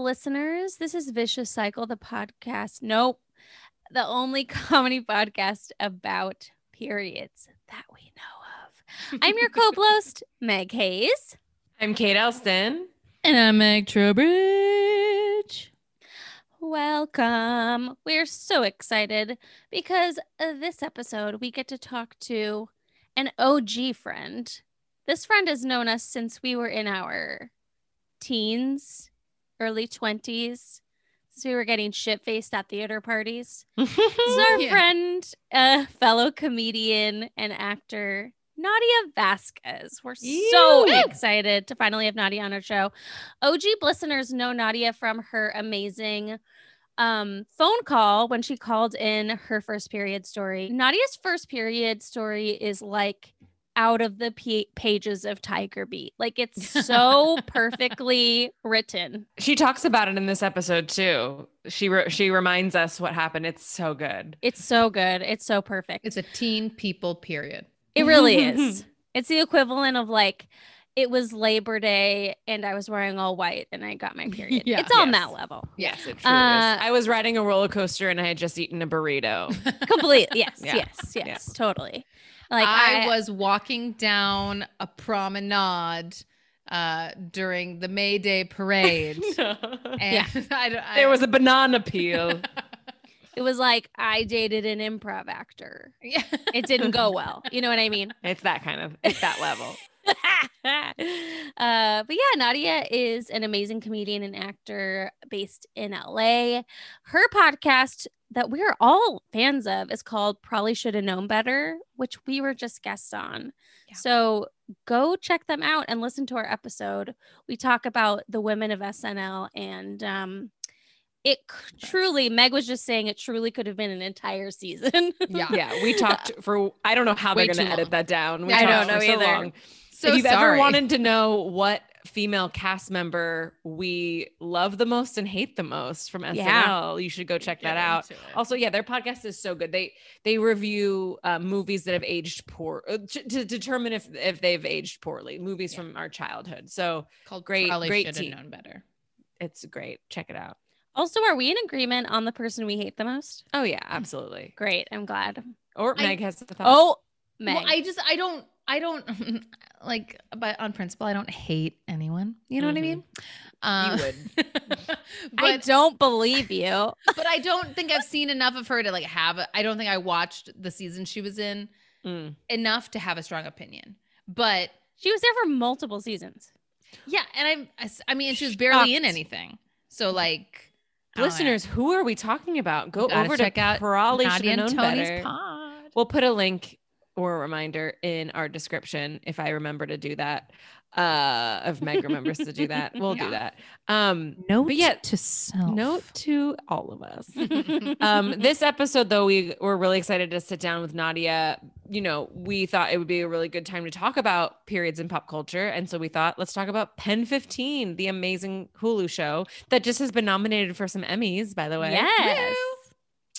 listeners. This is Vicious Cycle, the podcast. Nope. The only comedy podcast about periods that we know of. I'm your co host, Meg Hayes. I'm Kate Elston. And I'm Meg Trowbridge. Welcome. We're so excited because uh, this episode we get to talk to an OG friend. This friend has known us since we were in our teens, early 20s. Since we were getting shit faced at theater parties. This is our Yeah. friend, uh, fellow comedian and actor, Nadia Vasquez. We're so excited to finally have Nadia on our show. OG listeners know Nadia from her amazing um, phone call when she called in her first period story. Nadia's first period story is like out of the p- pages of Tiger Beat. Like it's so perfectly written. She talks about it in this episode too. She re- she reminds us what happened. It's so good. It's so good. It's so perfect. It's a teen people period. It really is. It's the equivalent of like it was Labor Day and I was wearing all white and I got my period. Yeah. it's on Yes. that level. Yes, it truly Uh, is. I was riding a roller coaster and I had just eaten a burrito. Completely. Yes, Yeah. yes, yes, Yeah. totally. Like I, I, was walking down a promenade uh, during the May Day parade. and I, I, there was a banana peel. it was like I dated an improv actor. Yeah. It didn't go well. You know what I mean? It's that kind of it's that level. uh, but yeah, Nadia is an amazing comedian and actor based in LA. Her podcast that we're all fans of is called Probably Should Have Known Better, which we were just guests on. Yeah. So go check them out and listen to our episode. We talk about the women of SNL and um it c- truly Meg was just saying it truly could have been an entire season. Yeah. Yeah, we talked for I don't know how Way they're going to edit that down. We I talked don't know for so either. long. So if you've ever wanted to know what female cast member we love the most and hate the most from SNL, Yeah. you should go check Get that out. it. Also, yeah, their podcast is so good. They they review uh, movies that have aged poor uh, to, to determine if if they've aged poorly. Movies Yeah. from our childhood. So called great- Probably great should teen. have known better. it's great. Check it out. also, are we in agreement on the person we hate the most? Oh yeah, absolutely. Great. I'm glad. Or I- Meg has the thought. Oh, Meg. Well, I just I don't I don't like but on principle I don't hate anyone. You know what I Mhm. mean? Um, would. I but don't believe you. but I don't think I've seen enough of her to like have a, I don't think I watched the season she was in Mm. enough to have a strong opinion. But She was there for multiple seasons. yeah, and I'm I s- I mean she was barely in anything. So like I know. Listeners, who are we talking about? Go Gotta over check to out probably Nadia and Tony's pod. We'll put a link or a reminder in our description if I remember to do that. Uh, if Meg remembers to do that, we'll do that. Um, Note but yeah, to self. note to all of us. um, this episode, though, we were really excited to sit down with Nadia. You know, we thought it would be a really good time to talk about periods in pop culture. And so we thought, let's talk about Pen 15, the amazing Hulu show that just has been nominated for some Emmys, by the way. yes.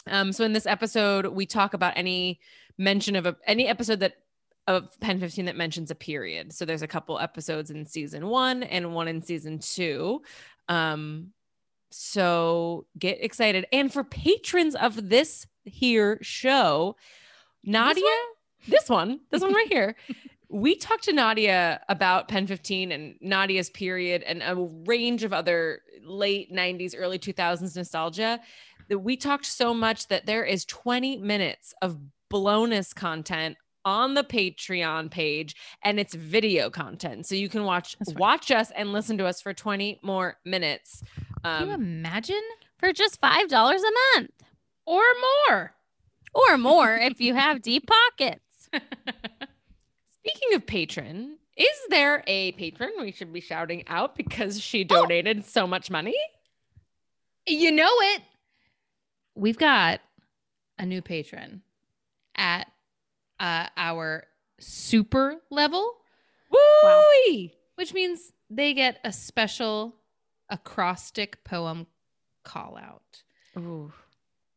Um, so in this episode, we talk about any mention of a any episode that of Pen 15 that mentions a period. So there's a couple episodes in season one and one in season two. Um, so get excited. And for patrons of this here show, Nadia, this one, this one right here. We talked to Nadia about Pen 15 and Nadia's period and a range of other late 90s, early 2000s nostalgia that we talked so much that there is 20 minutes of bonus content on the Patreon page and it's video content. So you can watch right. watch us and listen to us for 20 more minutes. Can you Um, imagine? For just $5 a month Or more. or more if you have deep pockets. speaking of patron, is there a patron we should be shouting out because she donated so much money? You know it. We've got a new patron at uh, our super level, Woo! which means they get a special acrostic poem call out. Ooh.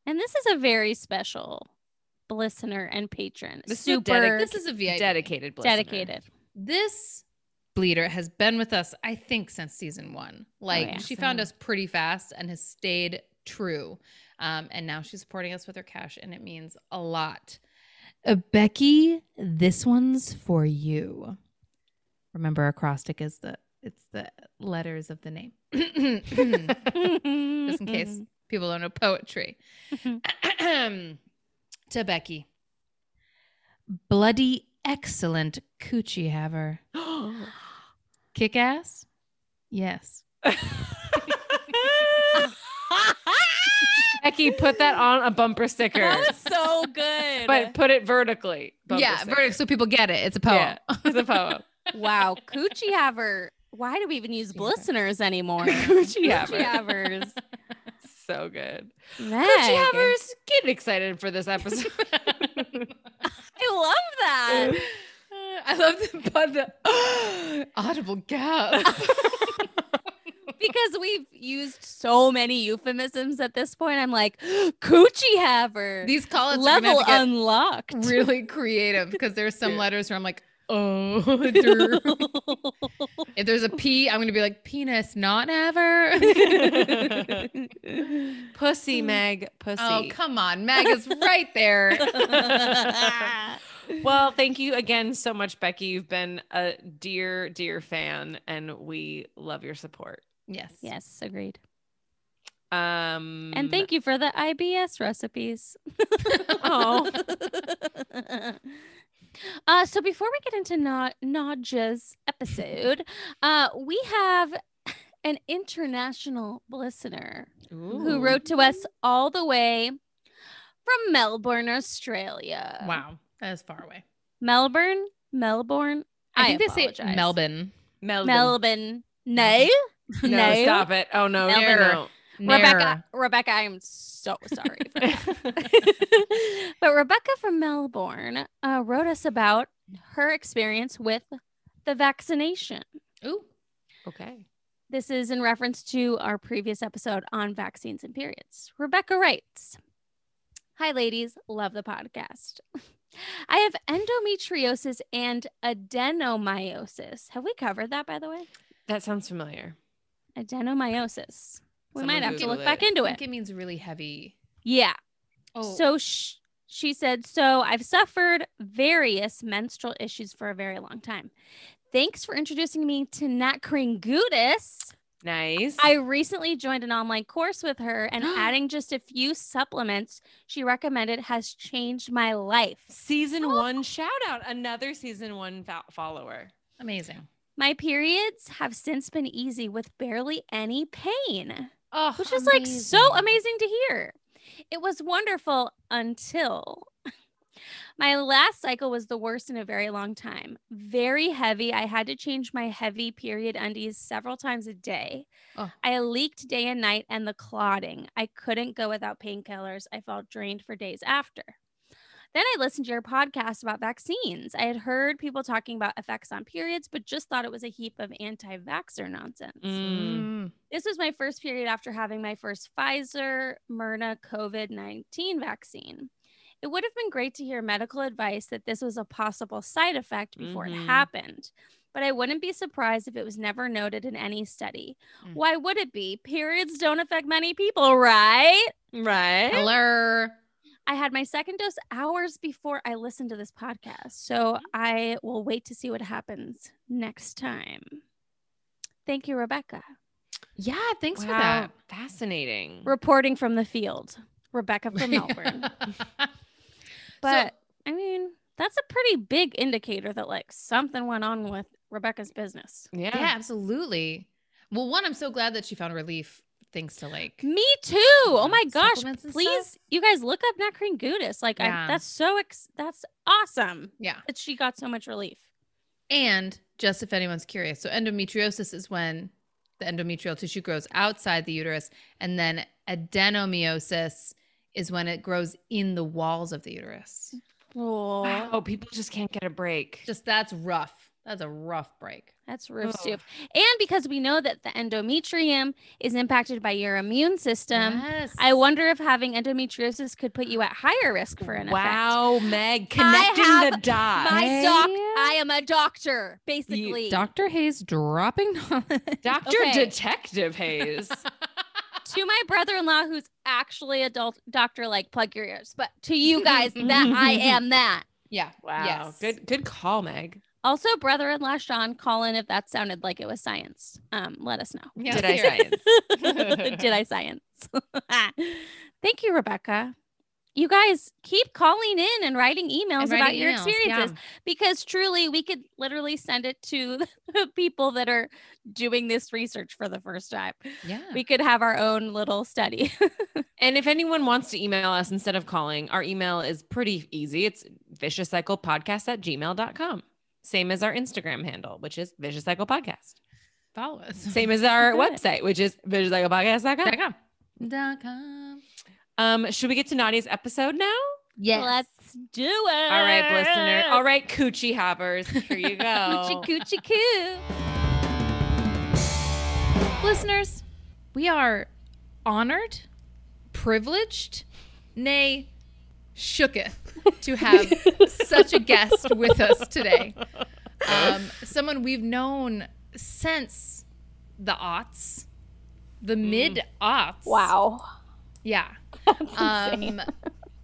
And this is a very special listener and patron. This is a Super dedic- This is a VIP. Dedicated listener. dedicated. This bleeder has been with us, I think, since season one. Like yeah. she found us pretty fast and has stayed true. Um, and now she's supporting us with her cash, and it means a lot. Uh, Becky, this one's for you. Remember, acrostic is the it's the letters of the name. Just in case people don't know poetry. to Becky. Bloody excellent coochie haver. Kick ass? Yes. Becky, put that on a bumper sticker, that was so good. but put it vertically. yeah, sticker. verdict so people get it. It's a poem. Yeah, it's a poem. wow, coochie haver. Why do we even use Coochie haver. listeners anymore? Coochie haver. havers. so good. Meg. Coochie havers, get excited for this episode. I love that. I love the, but the audible gasp. Because we've used so many euphemisms at this point. I'm like, coochie haver. These call-outs level have to get unlocked. really creative because there's some letters where I'm like, oh, if there's a P, I'm gonna be like penis, not ever. Pussy, hmm. Meg. Pussy. oh, come on, Meg is right there. Well, thank you again so much, Becky. You've been a dear, dear fan, and we love your support. Yes. yes, agreed. Um, And thank you for the IBS recipes. Oh. uh, so before we get into Na- Nadia's episode, uh, we have an international listener who wrote to us all the way from Melbourne, Australia. Wow, that is far away. Melbourne, Melbourne. I think they say apologize. Melbourne. Melbourne. Melbourne. No, No, no. stop it. Oh no, no, Never. no. Rebecca, Rebecca, I am so sorry for that. but Rebecca from Melbourne uh, wrote us about her experience with the vaccination. Ooh, okay. This is in reference to our previous episode on vaccines and periods. Rebecca writes Hi, ladies. Love the podcast. I have endometriosis and adenomyosis. Have we covered that, by the way? That sounds familiar. Adenomyosis. We Someone might have to look it. back I into think it. it means really heavy. Yeah. Oh, So sh- she said, So I've suffered various menstrual issues for a very long time. Thanks for introducing me to Nat Kringoudis. Nice. I recently joined an online course with her, and adding just a few supplements she recommended has changed my life. season one shout out. Another season one fo- follower. amazing. My periods have since been easy with barely any pain. Oh, which is like so amazing to hear. It was wonderful until my last cycle was the worst in a very long time. Very heavy. I had to change my heavy period undies several times a day. Oh. I leaked day and night and the clotting. I couldn't go without painkillers. I felt drained for days after. Then I listened to your podcast about vaccines. I had heard people talking about effects on periods, but just thought it was a heap of anti vaxxer nonsense. Mm. Mm. This was my first period after having my first Pfizer Myrna COVID 19 vaccine. It would have been great to hear medical advice that this was a possible side effect before Mhm. it happened, but I wouldn't be surprised if it was never noted in any study. Mm. Why would it be? Periods don't affect many people, right? Right. Hello. I had my second dose hours before I listened to this podcast, so mm-hmm. I will wait to see what happens next time. Thank you, Rebecca. Yeah, thanks for that. Fascinating. reporting from the field, Rebecca from Melbourne. but I mean, that's a pretty big indicator that like something went on with Rebecca's business. yeah. yeah, absolutely. Well, one, I'm so glad that she found relief thanks to like Me too. Oh my gosh! Please, stuff? you guys look up Nat Gudis. Like, Yeah. I, that's so ex- that's awesome yeah. that she got so much relief. And just if anyone's curious, so endometriosis is when the endometrial tissue grows outside the uterus, and then adenomyosis is when it grows in the walls of the uterus. Oh, Wow, people just can't get a break. Just that's rough. That's a rough break. That's roof Ugh. soup. And because we know that the endometrium is impacted by your immune system, Yes. I wonder if having endometriosis could put you at higher risk for an effect. Wow, Meg, connecting have the dots. My doc, I am a doctor, basically. Dr. Hayes dropping knowledge. Dr. Okay. Detective Hayes. to my brother-in-law, who's actually a adult doctor, like plug your ears. But to you guys, that I am that. Yeah. Wow. Yes. Good good call, Meg. Also, brother-in-law Sean, call in if that sounded like it was science. Um, let us know. Yeah, Did I science? Did I science? Thank you, Rebecca. You guys keep calling in and writing emails And about writing your emails, experiences yeah. because truly we could literally send it to the people that are doing this research for the first time. Yeah. We could have our own little study. And if anyone wants to email us instead of calling, our email is pretty easy. It's viciouscyclepodcast at gmail.com. Same as our Instagram handle, which is Vicious Cycle Podcast. Follow us. Same as our website, which is viciouscyclepodcast.com. Dot com. Dot com. Um, should we get to Nadia's episode now? Yes. Let's do it. All right, listener. All right, coochie hoppers. Here you go. Coochie coochie coo. Listeners, we are honored, privileged, nay, shooketh to have such a guest with us today. Um, someone we've known since the aughts, the mid aughts. Wow. Yeah. That's Um, insane.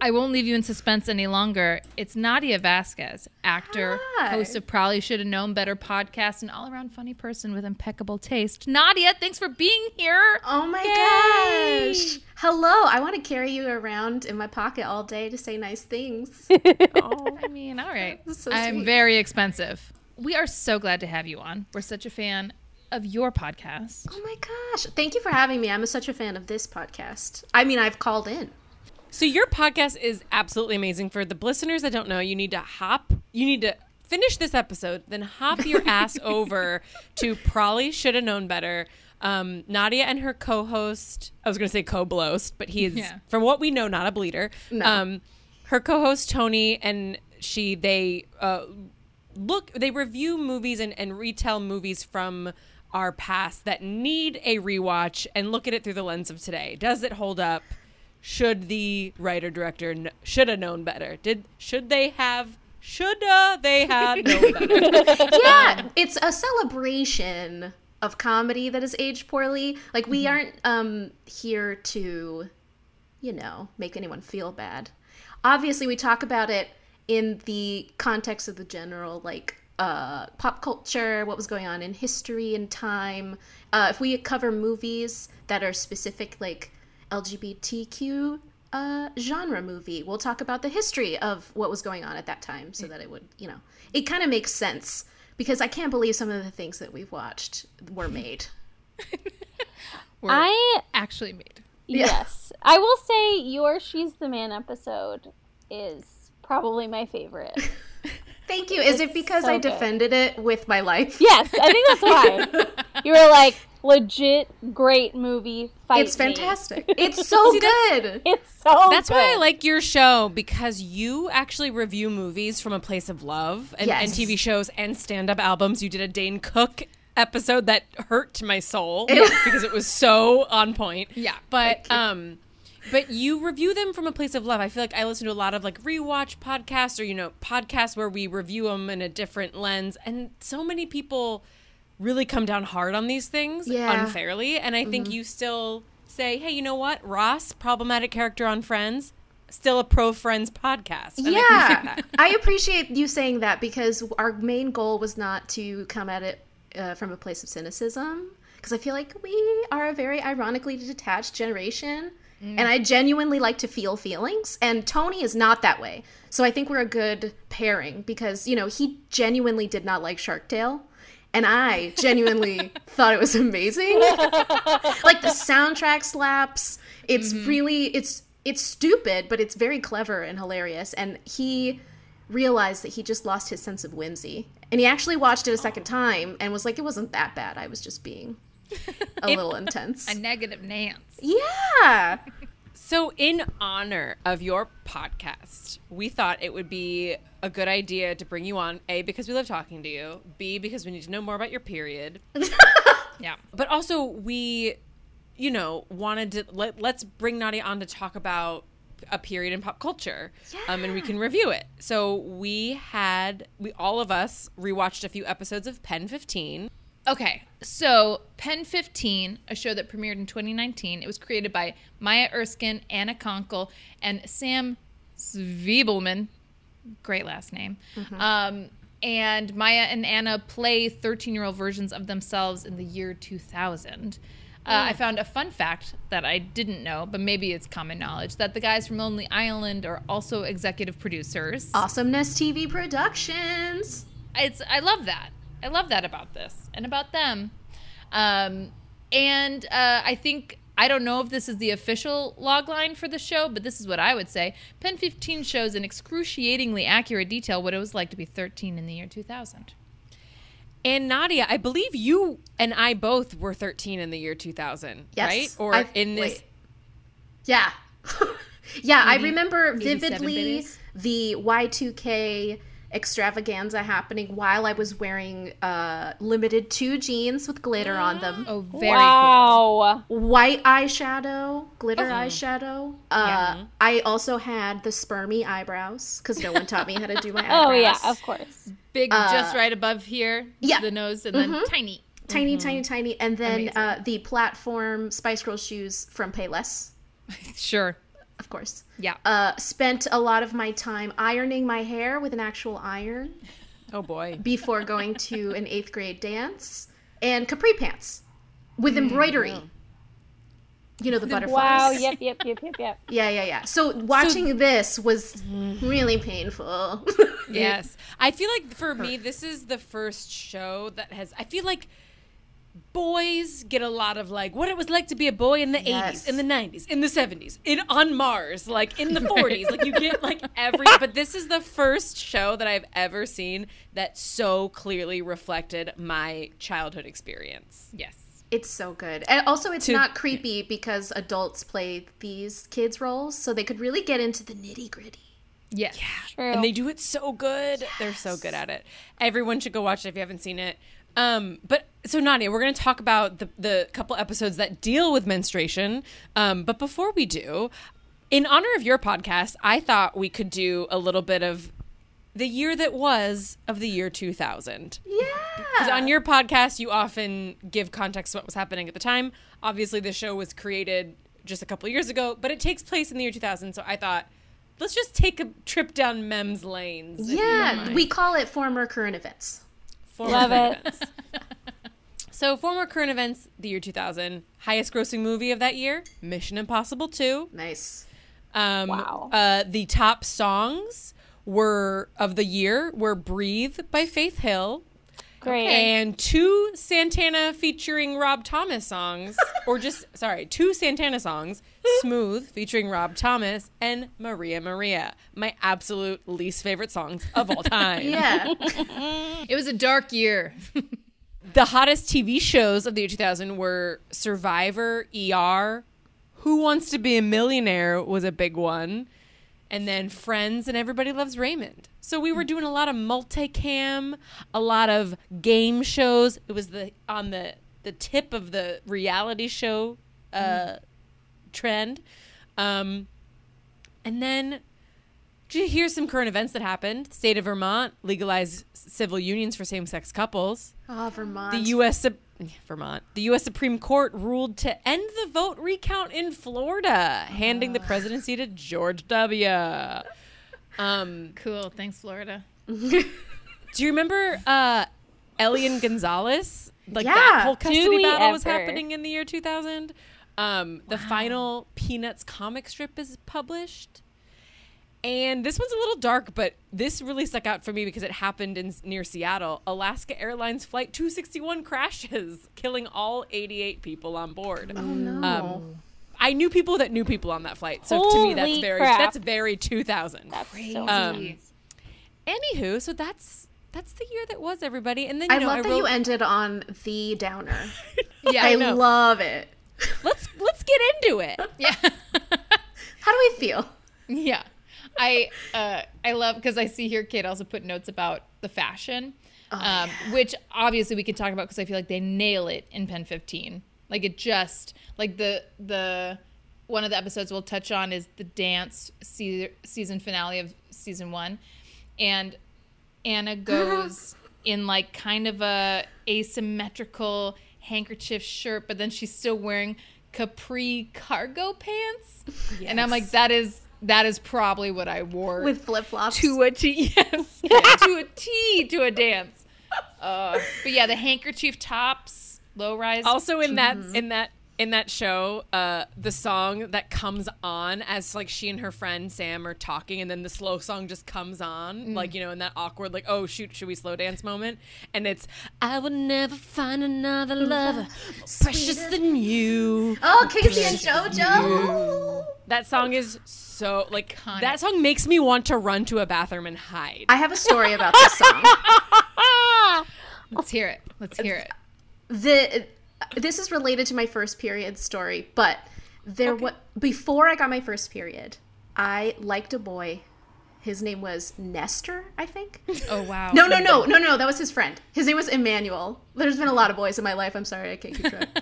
I won't leave you in suspense any longer. It's Nadia Vasquez, actor, Hi. host of Probably Should Have Known Better podcast, and all around funny person with impeccable taste. Nadia, thanks for being here. Oh my Yay! gosh. Hello. I want to carry you around in my pocket all day to say nice things. Oh, I mean, all right. So I'm very expensive. We are so glad to have you on. We're such a fan of your podcast. Oh my gosh. Thank you for having me. I'm such a fan of this podcast. I mean, I've called in. So your podcast is absolutely amazing. For the listeners that don't know, you need to hop. You need to finish this episode, then hop your ass over to probably should have known better. Um, Nadia and her co-host. I was going to say co-blost, but he is, Yeah. from what we know, not a bleeder. No. Um, her co-host Tony and she they uh, look they review movies and, and retell movies from our past that need a rewatch and look at it through the lens of today. Does it hold up? Should the writer director kn- should have known better? Did should they have shoulda they had known better? Yeah, it's a celebration of comedy that is aged poorly. Like we aren't um here to you know, make anyone feel bad. Obviously, we talk about it in the context of the general like uh, pop culture, what was going on in history and time. Uh, if we cover movies that are specific, like LGBTQ uh, genre movie, we'll talk about the history of what was going on at that time, so that it would, you know, it kind of makes sense because I can't believe some of the things that we've watched were made. We're I actually made. Yeah. yes, I will say your "She's the Man" episode is probably my favorite. Thank you. Is it because so I good. defended it with my life? Yes, I think that's why. You were like legit great movie. Fight It's me." fantastic. It's so good. It's so. That's why I like your show because you actually review movies from a place of love and, and TV shows and stand up albums. You did a Dane Cook episode that hurt my soul because it was so on point. Yeah. But um but you review them from a place of love. I feel like I listen to a lot of like rewatch podcasts or you know podcasts where we review them in a different lens and so many people really come down hard on these things Yeah. unfairly and I think you still say, "Hey, you know what? Ross, problematic character on Friends, still a pro Friends podcast." And I appreciate yeah. I appreciate you saying that because our main goal was not to come at it uh, from a place of cynicism. Because I feel like we are a very ironically detached generation, and I genuinely like to feel feelings. And Tony is not that way, so I think we're a good pairing because you know he genuinely did not like Shark Tale. And I genuinely thought it was amazing. like the soundtrack slaps. It's mm-hmm. really it's it's stupid, but it's very clever and hilarious. And he realized that he just lost his sense of whimsy. And he actually watched it a second oh. time and was like, it wasn't that bad. I was just being a little intense. A negative Nance. yeah. So, in honor of your podcast, we thought it would be a good idea to bring you on. A, because we love talking to you. B, because we need to know more about your period. Yeah. But also, we, you know, wanted to let, let's bring Nadia on to talk about a period in pop culture. Um, and we can review it. So, we had, we all of us rewatched a few episodes of Pen 15. Okay, so Pen 15, a show that premiered in 2019, it was created by Maya Erskine, Anna Konkle, and Sam Zvibleman. Great last name. Um, and Maya and Anna play 13 year old versions of themselves in the year 2000. Uh, I found a fun fact that I didn't know, but maybe it's common knowledge that the guys from Lonely Island are also executive producers. Awesomeness TV Productions. it's I love that. I love that about this and about them. Um, and uh, I think I don't know if this is the official log line for the show, but this is what I would say. Pen 15 shows in excruciatingly accurate detail what it was like to be 13 in the year 2000. And Nadia, I believe you and I both were 13 in the year 2000, Yes. right? Or I've- in this wait. Yeah. yeah, I remember vividly the Y2K extravaganza happening while I was wearing uh, Limited Too jeans with glitter on them. Oh, very cool. wow. White eyeshadow, glitter Uh-huh. eyeshadow. Uh, I also had the spermy eyebrows because no one taught me how to do my eyebrows. Oh yeah, of course. Big, just right above here, yeah. the nose, and then tiny. Tiny, tiny, tiny. And then uh, the platform Spice Girls shoes from Payless, Sure. Of course. Yeah. Uh, spent a lot of my time ironing my hair with an actual iron Oh boy. before going to an eighth grade dance and capri pants with embroidery. You know the butterflies. Wow. Yep. Yep. Yep. Yep. Yep. Yeah, yeah, yeah. So watching this was really painful. Yes. I feel like for me, this is the first show that has, I feel like boys get a lot of like what it was like to be a boy in the Yes. 80s, in the 90s, in the 70s, in on Mars, like in the 40s. like you get like every, but this is the first show that I've ever seen that so clearly reflected my childhood experience. Yes. it's so good. And also it's To- not creepy because adults play these kids roles, so they could really get into the nitty-gritty. Yes. True. and they do it so good. They're so good at it. Everyone should go watch it if you haven't seen it. Um, but so Nadia, we're going to talk about the the couple episodes that deal with menstruation. Um, but before we do, in honor of your podcast, I thought we could do a little bit of the year that was of the year 2000. Yeah. Because on your podcast, you often give context to what was happening at the time. Obviously, the show was created just a couple years ago, but it takes place in the year 2000. So I thought, let's just take a trip down Mems lanes. if you don't Yeah, we call it former current events. Former Love current it. events. so, former current events, the year 2000. Highest grossing movie of that year, Mission Impossible 2. Nice. Um, Wow. Uh, the top songs were of the year were "Breathe" by Faith Hill Great. and two Santana featuring Rob Thomas songs, or just sorry, two Santana songs: "Smooth" featuring Rob Thomas and "Maria Maria," my absolute least favorite songs of all time. Yeah. It was a dark year. The hottest TV shows of the year 2000 were Survivor, ER, Who Wants to Be a Millionaire was a big one, and then Friends and Everybody Loves Raymond. So we were doing a lot of multicam, a lot of game shows. It was the on the the tip of the reality show uh, trend. Um, and then did you hear some current events that happened? State of Vermont legalized civil unions for same-sex couples. Oh, Vermont. The U.S. Vermont. The U.S. Supreme Court ruled to end the vote recount in Florida, handing the presidency to George W. Um, Cool. Thanks, Florida. do you remember uh, Elian Gonzalez? Like Yeah. that whole Do custody we battle was happening in the year 2000. Um, The final Peanuts comic strip is published. And this one's a little dark, but this really stuck out for me because it happened in near Seattle. Alaska Airlines flight 261 crashes, killing all 88 people on board. oh no. Um, I knew people that knew people on that flight, so to me that's very crap. that's very 2000. That's so Um, Anywho, so that's that's the year that was everybody, and then you I know love I that wrote. you ended on the downer. Yeah, I know. love it. Let's let's get into it. yeah. How do we feel? Yeah. I uh I love because I see here Kate also put notes about the fashion. um, which obviously we can talk about because I feel like they nail it in Pen 15. Like it just like the the one of the episodes we'll touch on is the dance se- season finale of season one, and Anna goes in like kind of a asymmetrical handkerchief shirt, but then she's still wearing capri cargo pants, and I'm like that is that is probably what I wore With flip flops. to a T. Yes, to a T to a dance. Uh, but yeah, the handkerchief tops, low rise. also in that in that in that show uh the song that comes on as like she and her friend sam are talking and then the slow song just comes on like you know in that awkward like oh shoot should we slow dance moment and it's i will never find another lover precious than you Oh, K-Ci and JoJo. that song is so like Iconic. that song makes me want to run to a bathroom and hide I have a story about this song. Let's hear it. Let's hear it. the this is related to my first period story, but there what before I got my first period, I liked a boy. His name was Nestor, I think. Oh wow. No, no, no, no, no. That was his friend. His name was Emmanuel. There's been a lot of boys in my life. I'm sorry, I can't keep track.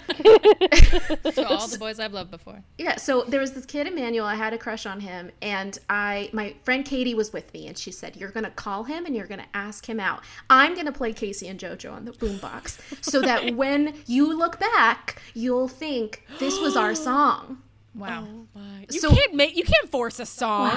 To all the boys I've loved before. yeah, so there was this kid Emmanuel. I had a crush on him, and I, my friend Katie was with me, and she said, "You're gonna call him and you're gonna ask him out. I'm gonna play K-Ci and JoJo on the boombox, so that when you look back, you'll think this was our song." Wow. Oh you So- can't make you can't force a song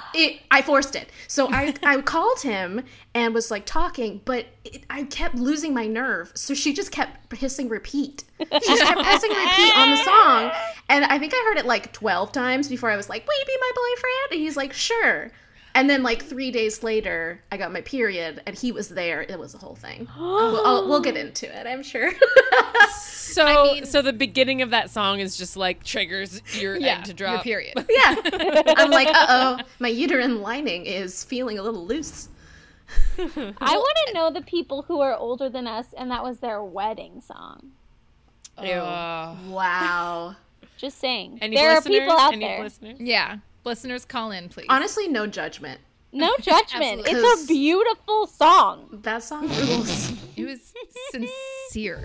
it, I forced it. So I, I called him and was like talking, but it, I kept losing my nerve. So she just kept hissing repeat. She just kept pressing repeat on the song. And I think I heard it like 12 times before I was like, Will you be my boyfriend? And he's like, Sure. And then like three days later, I got my period and he was there. It was a whole thing. we'll, I'll- we'll get into it, I'm sure. So, mean- so the beginning of that song is just like triggers your Yeah. egg to drop. Your period. yeah. I'm like, uh oh, my uterine lining is feeling a little loose. I want to know the people who are older than us, and that was their wedding song. Uh, Wow. Just saying. Any there are people out Any there. listeners? yeah. Listeners, call in, please. Honestly, no judgment. No judgment. It's a beautiful song. That song rules. it was sincere.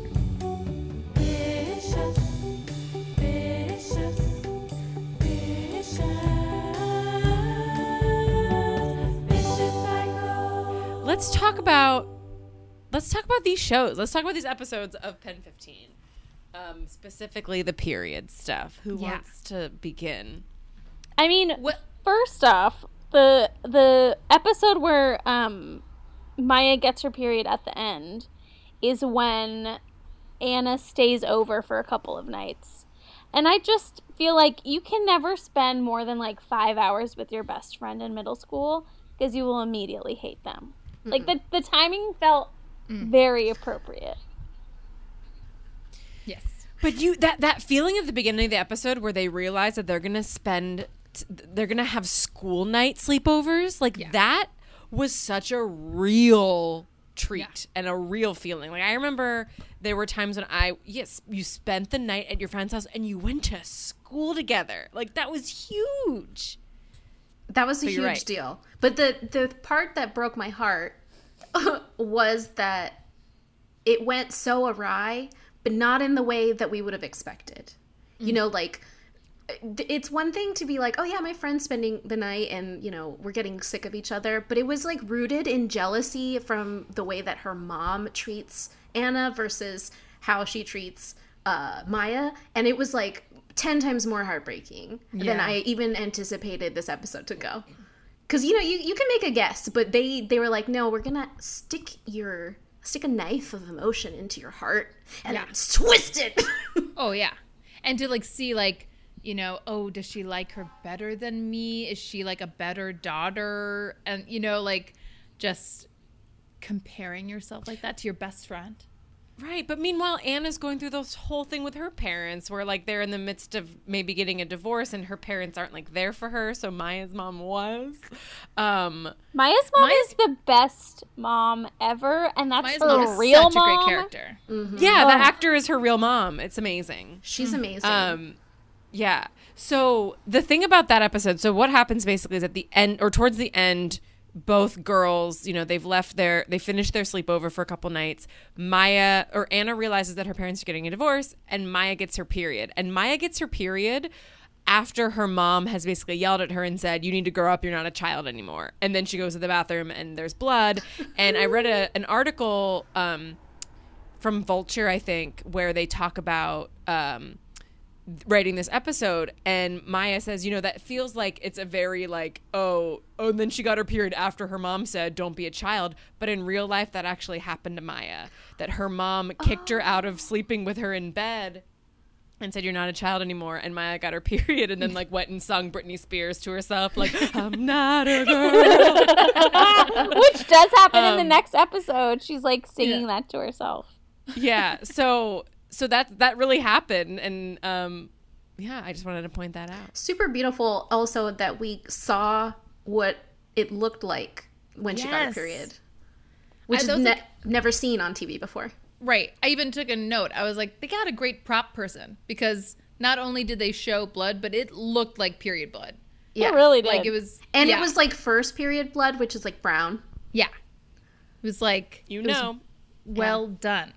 Let's talk about let's talk about these shows. Let's talk about these episodes of Pen 15. Um, specifically the period stuff. Who Yeah. wants to begin? I mean, What- first off, the the episode where um Maya gets her period at the end is when Anna stays over for a couple of nights. And I just feel like you can never spend more than like 5 hours with your best friend in middle school because you will immediately hate them. Like the the timing felt very appropriate. Yes. But you that that feeling at the beginning of the episode where they realize that they're gonna spend they're gonna have school night sleepovers like Yeah. that was such a real treat Yeah. and a real feeling. Like I remember there were times when I yes you spent the night at your friend's house and you went to school together. Like that was huge. That was a huge right. deal. But the the part that broke my heart was that it went so awry, but not in the way that we would have expected. You mm. know, like it's one thing to be like, oh yeah, my friend's spending the night and, you know, we're getting sick of each other, but it was like rooted in jealousy from the way that her mom treats Anna versus how she treats uh, Maya. And it was like 10 times more heartbreaking than I even anticipated this episode to go. Cause you know, you, you can make a guess, but they, they were like, no, we're gonna stick your stick a knife of emotion into your heart and Yeah. twist it. Oh yeah. And to like see like, you know, oh, does she like her better than me? Is she like a better daughter? And you know, like just comparing yourself like that to your best friend. Right, but meanwhile, Anna's going through this whole thing with her parents, where like they're in the midst of maybe getting a divorce, and her parents aren't like there for her. So Maya's mom was. Um, Maya's mom Maya's- is the best mom ever, and that's Maya's her mom is real such mom. a great character. yeah, the actor is her real mom. It's amazing. She's amazing. Um, yeah. So the thing about that episode, so what happens basically is at the end or towards the end, both girls, you know, they've left their they finished their sleepover for a couple nights. Maya or Anna realizes that her parents are getting a divorce and Maya gets her period. And Maya gets her period after her mom has basically yelled at her and said, "You need to grow up. You're not a child anymore." And then she goes to the bathroom and there's blood. And I read a, an article um, from Vulture, I think, where they talk about um, writing this episode and Maya says, you know, that feels like it's a very like, oh, oh, and then she got her period after her mom said, don't be a child. But in real life, that actually happened to Maya. That her mom kicked her out of sleeping with her in bed and said, you're not a child anymore. And Maya got her period and then like went and sung Britney Spears to herself, like, I'm not a girl. Which does happen in the Um, next episode. She's like singing that to herself. yeah. So, so that, that really happened. And, um, yeah, I just wanted to point that out. Super beautiful also that we saw what it looked like when she got her period. Which is ne- like- never seen on TV before. Right. I even took a note. I was like, they got a great prop person because not only did they show blood, but it looked like period blood. Yeah. It really did. Like it was, And yeah, it was like first period blood, which is like brown. yeah. It was like You know. well done.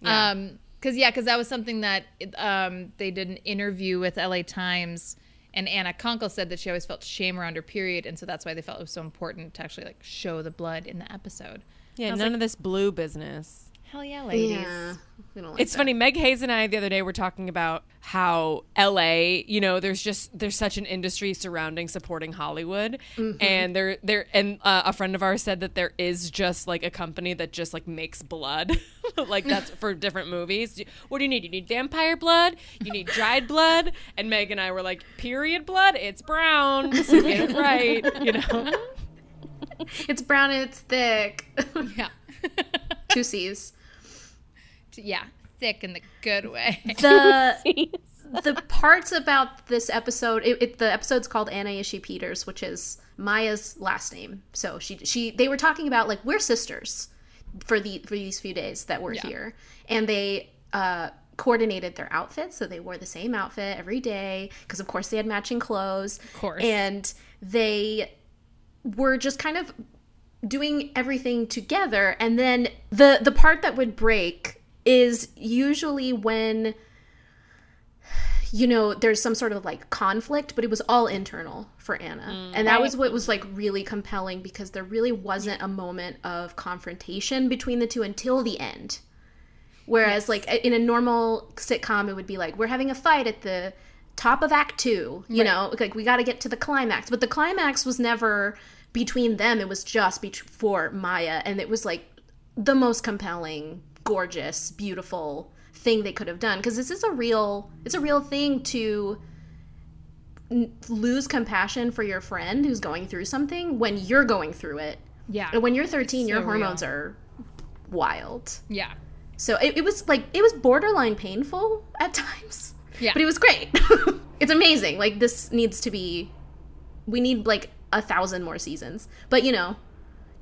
Yeah. Um, because yeah, because that was something that um they did an interview with LA Times, and Anna Konkle said that she always felt shame around her period, and so that's why they felt it was so important to actually like show the blood in the episode. Yeah, none like- of this blue business. Hell yeah, ladies. Yeah. Like It's that. funny. Meg Hayes and I the other day were talking about how LA, you know, there's just there's such an industry surrounding supporting Hollywood, and there there and uh, a friend of ours said that there is just like a company that just like makes blood, like that's for different movies. What do you need? You need vampire blood. You need dried blood. And Meg and I were like, period blood. It's brown. So get it right. You know. It's brown and it's thick. Yeah. Two C's. Yeah. Thick in the good way. The the parts about this episode, it, it, the episode's called Anna Ishii Peters, which is Maya's last name. So she she they were talking about like we're sisters for the for these few days that we're here, and they uh, coordinated their outfits, so they wore the same outfit every day because of course they had matching clothes. Of course. and they were just kind of doing everything together and then the the part that would break is usually when you know there's some sort of like conflict but it was all internal for anna. Mm. And that was what was like really compelling because there really wasn't a moment of confrontation between the two until the end. Whereas like in a normal sitcom it would be like we're having a fight at the top of act two you know? Like we got to get to the climax. But the climax was never between them. It was just for maya. And it was like the most compelling gorgeous beautiful thing they could have done because this is a real it's a real thing to n- lose compassion for your friend who's going through something when you're going through it yeah. and when you're 13 your so hormones real. are wild Yeah. so it, it was like it was borderline painful at times Yeah. but it was great it's amazing like this needs to be we need like a thousand more seasons but you know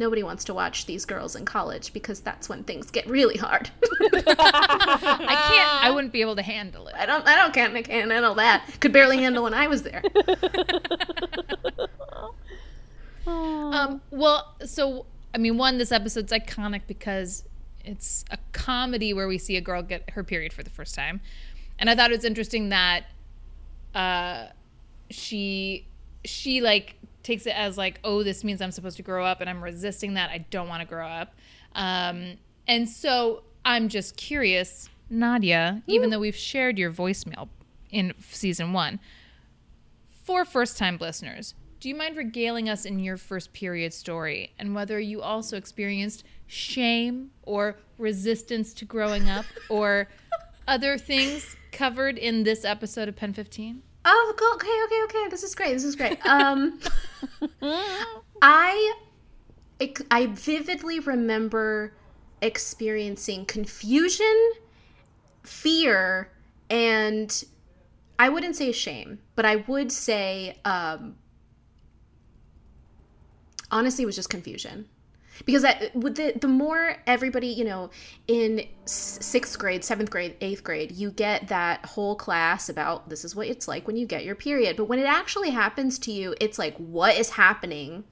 nobody wants to watch these girls in college because that's when things get really hard I can't. I wouldn't be able to handle it. i don't i don't can't, I can't handle that could barely handle when i was there Um, well, so I mean, one, this episode's iconic because it's a comedy where we see a girl get her period for the first time, and I thought it was interesting that uh, she she like takes it as like, oh, this means I'm supposed to grow up, and I'm resisting that. I don't want to grow up, um, and so I'm just curious, Nadia. Even though we've shared your voicemail in season one, for first time listeners, do you mind regaling us in your first period story and whether you also experienced shame or resistance to growing up or other things covered in this episode of Pen 15? Oh, go- okay, okay, okay. This is great. This is great. Um, I, I vividly remember experiencing confusion, fear, and I wouldn't say shame, but I would say, um, honestly, it was just confusion. Because that, with the the more everybody you know in sixth grade seventh grade eighth grade you get that whole class about this is what it's like when you get your period. But when it actually happens to you it's like what is happening?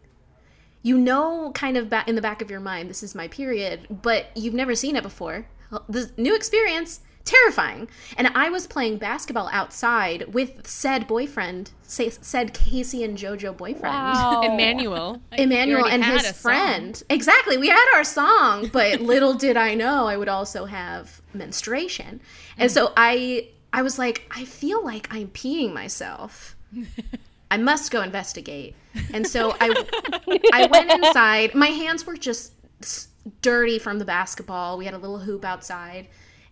You know kind of back in the back of your mind this is my period but you've never seen it before. The new experience terrifying and i was playing basketball outside with said boyfriend say, said K-Ci and JoJo boyfriend Wow. Emmanuel. Emmanuel and his a song. friend. Exactly. We had our song, but little did I know I would also have menstruation. And so I I was like, I feel like I'm peeing myself. I must go investigate. And so I I went inside. My hands were just dirty from the basketball. We had a little hoop outside.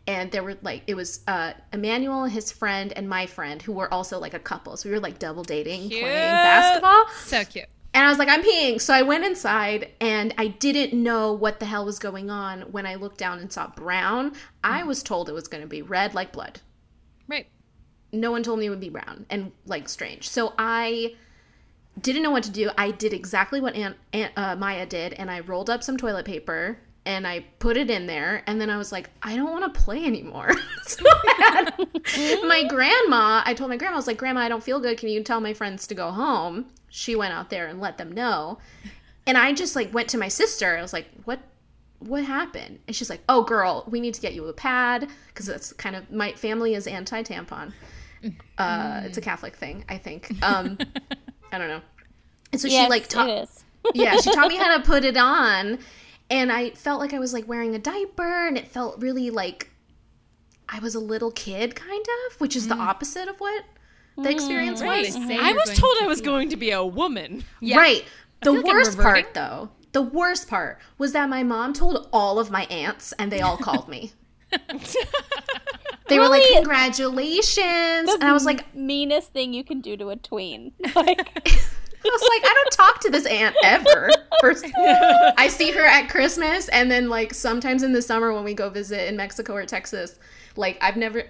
And there were like it was uh Emmanuel, his friend, and my friend who were also like a couple. So we were like double dating Cute. playing basketball. So cute. And I was like, I'm peeing. So I went inside and I didn't know what the hell was going on when I looked down and saw brown. I was told it was going to be red like blood. Right. No one told me it would be brown and like strange. So I didn't know what to do. I did exactly what Aunt, Aunt uh, Maya did and I rolled up some toilet paper and I put it in there. And then I was like, I don't want to play anymore. so had my grandma, I told my grandma, I was like, Grandma, I don't feel good. Can you tell my friends to go home? She went out there and let them know. And I just like went to my sister. I was like, what what happened? And she's like, oh girl, we need to get you a pad because that's kind of my family is anti tampon. Uh, it's a Catholic thing, I think. Um, I don't know. And so Yes, she like taught yeah, she taught me how to put it on, and I felt like I was like wearing a diaper, and it felt really like I was a little kid, kind of, which is the mm. opposite of what the experience mm, Right. was. I was told to I was going to be a woman. Yeah. Right. The feel like worst part, though, the worst part was that my mom told all of my aunts, and they all called me. they were like, Really? "Congratulations!" and I was like, meanest thing you can do to a tween. Like, I was like, I don't talk to this aunt ever. First, I see her at Christmas, and then like sometimes in the summer when we go visit in Mexico or Texas. Like I've never.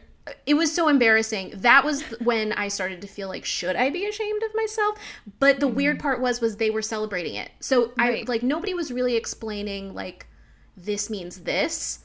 It was so embarrassing. That was when I started to feel like, should I be ashamed of myself? But the mm-hmm. weird part was, was they were celebrating it. So I like nobody was really explaining like this means this.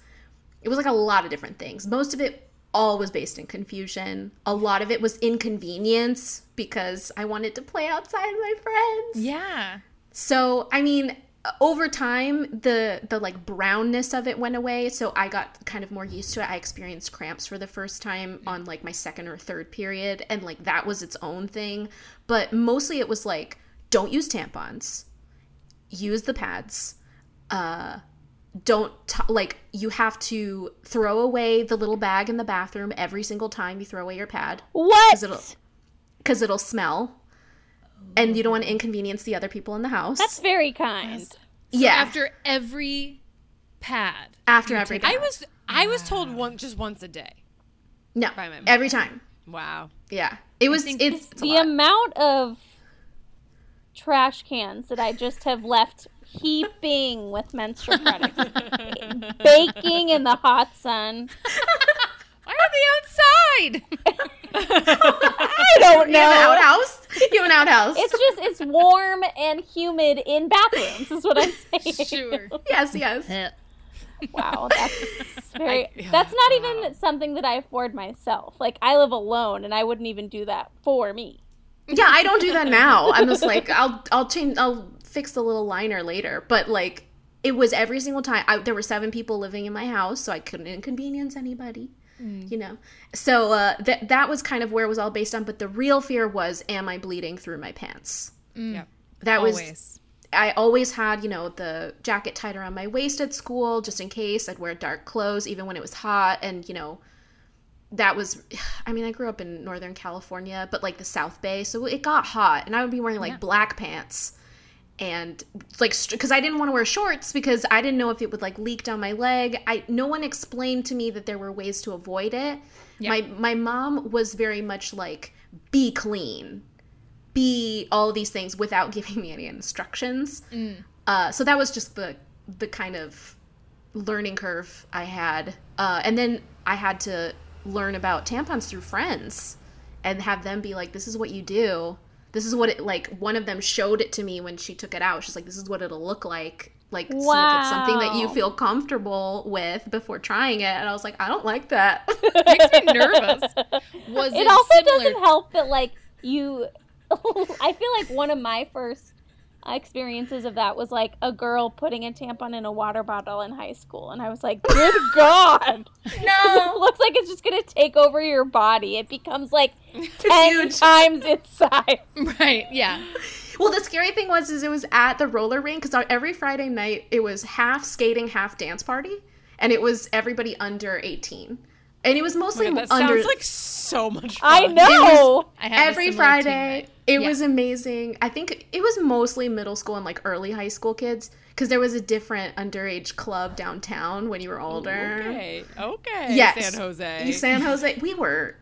It was like a lot of different things. Most of it all was based in confusion. A lot of it was inconvenience because I wanted to play outside with my friends. Yeah. So, I mean, over time the the like brownness of it went away, so I got kind of more used to it. I experienced cramps for the first time on like my second or third period and like that was its own thing, but mostly it was like don't use tampons. Use the pads. Uh don't t- like you have to throw away the little bag in the bathroom every single time you throw away your pad what? it'll because it'll smell and you don't want to inconvenience the other people in the house That's very kind. yeah After every pad. after every I was I was told one just once a day. no by my every time Wow. yeah it was it's, it's the lot. amount of trash cans that I just have left heaping with menstrual products, baking in the hot sun. Why are they outside? I don't you have an know. outhouse you have an outhouse It's just it's warm and humid in bathrooms. Is what I'm saying. sure. yes yes Wow, that's very. I- that's not wow. even something that I afford myself. Like I live alone, and I wouldn't even do that for me. yeah i don't do that now i'm just like i'll i'll change i'll fix the little liner later but like it was every single time I, there were seven people living in my house so i couldn't inconvenience anybody you know so uh, that that was kind of where it was all based on but the real fear was am i bleeding through my pants Yeah. that was I always had, you know, the jacket tied around my waist at school just in case. I'd wear dark clothes even when it was hot. And, you know, that was, I mean, I grew up in Northern California, but like the South Bay. So it got hot. And I would be wearing like black pants and like, because I didn't want to wear shorts because I didn't know if it would like leak down my leg. I, no one explained to me that there were ways to avoid it. My, my mom was very much like, be clean be all of these things without giving me any instructions. Uh, so that was just the the kind of learning curve I had, uh, and then I had to learn about tampons through friends and have them be like, "This is what you do. This is what it like." One of them showed it to me when she took it out. She's like, "This is what it'll look like." like see if it's something that you feel comfortable with before trying it. And I was like, I don't like that. Makes me nervous. Was it, it also similar? doesn't help that like you i feel like one of my first experiences of that was like a girl putting a tampon in a water bottle in high school and i was like good god it looks like it's just gonna take over your body it becomes like 10 huge. times its size Right. Yeah. Well, the scary thing was is it was at the roller rink because every Friday night it was half skating, half dance party, and it was everybody under eighteen, and it was mostly Oh that under. sounds like so much fun. i know I had every Friday. night. It Yeah. was amazing. I think it was mostly middle school and like early high school kids because there was a different underage club downtown when you were older. Okay. Okay. Yes. San Jose. San Jose. We were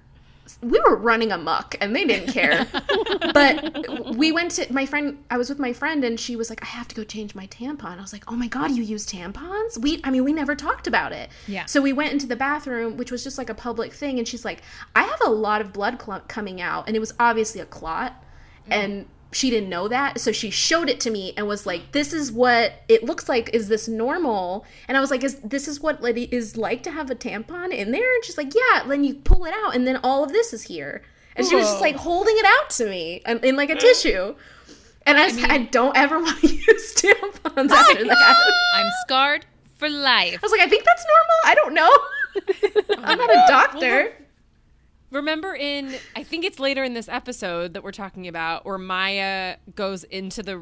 we were running amok and they didn't care. but we went to my friend I was with my friend and she was like, I have to go change my tampon. I was like, Oh my god, you use tampons? We I mean we never talked about it. Yeah. So we went into the bathroom, which was just like a public thing, and she's like, I have a lot of blood cl- coming out, and it was obviously a clot. Mm. And she didn't know that so she showed it to me and was like this is what it looks like. Is this normal? And i was like is this is what it is like to have a tampon in there? And she's like yeah then you pull it out and then all of this is here. And she was just like holding it out to me in, in like a tissue. And i, was I don't ever want to use tampons after that. I'm scarred for life. i was like i think that's normal. I don't know. I'm not a doctor Remember in I think it's later in this episode that we're talking about where Maya goes into the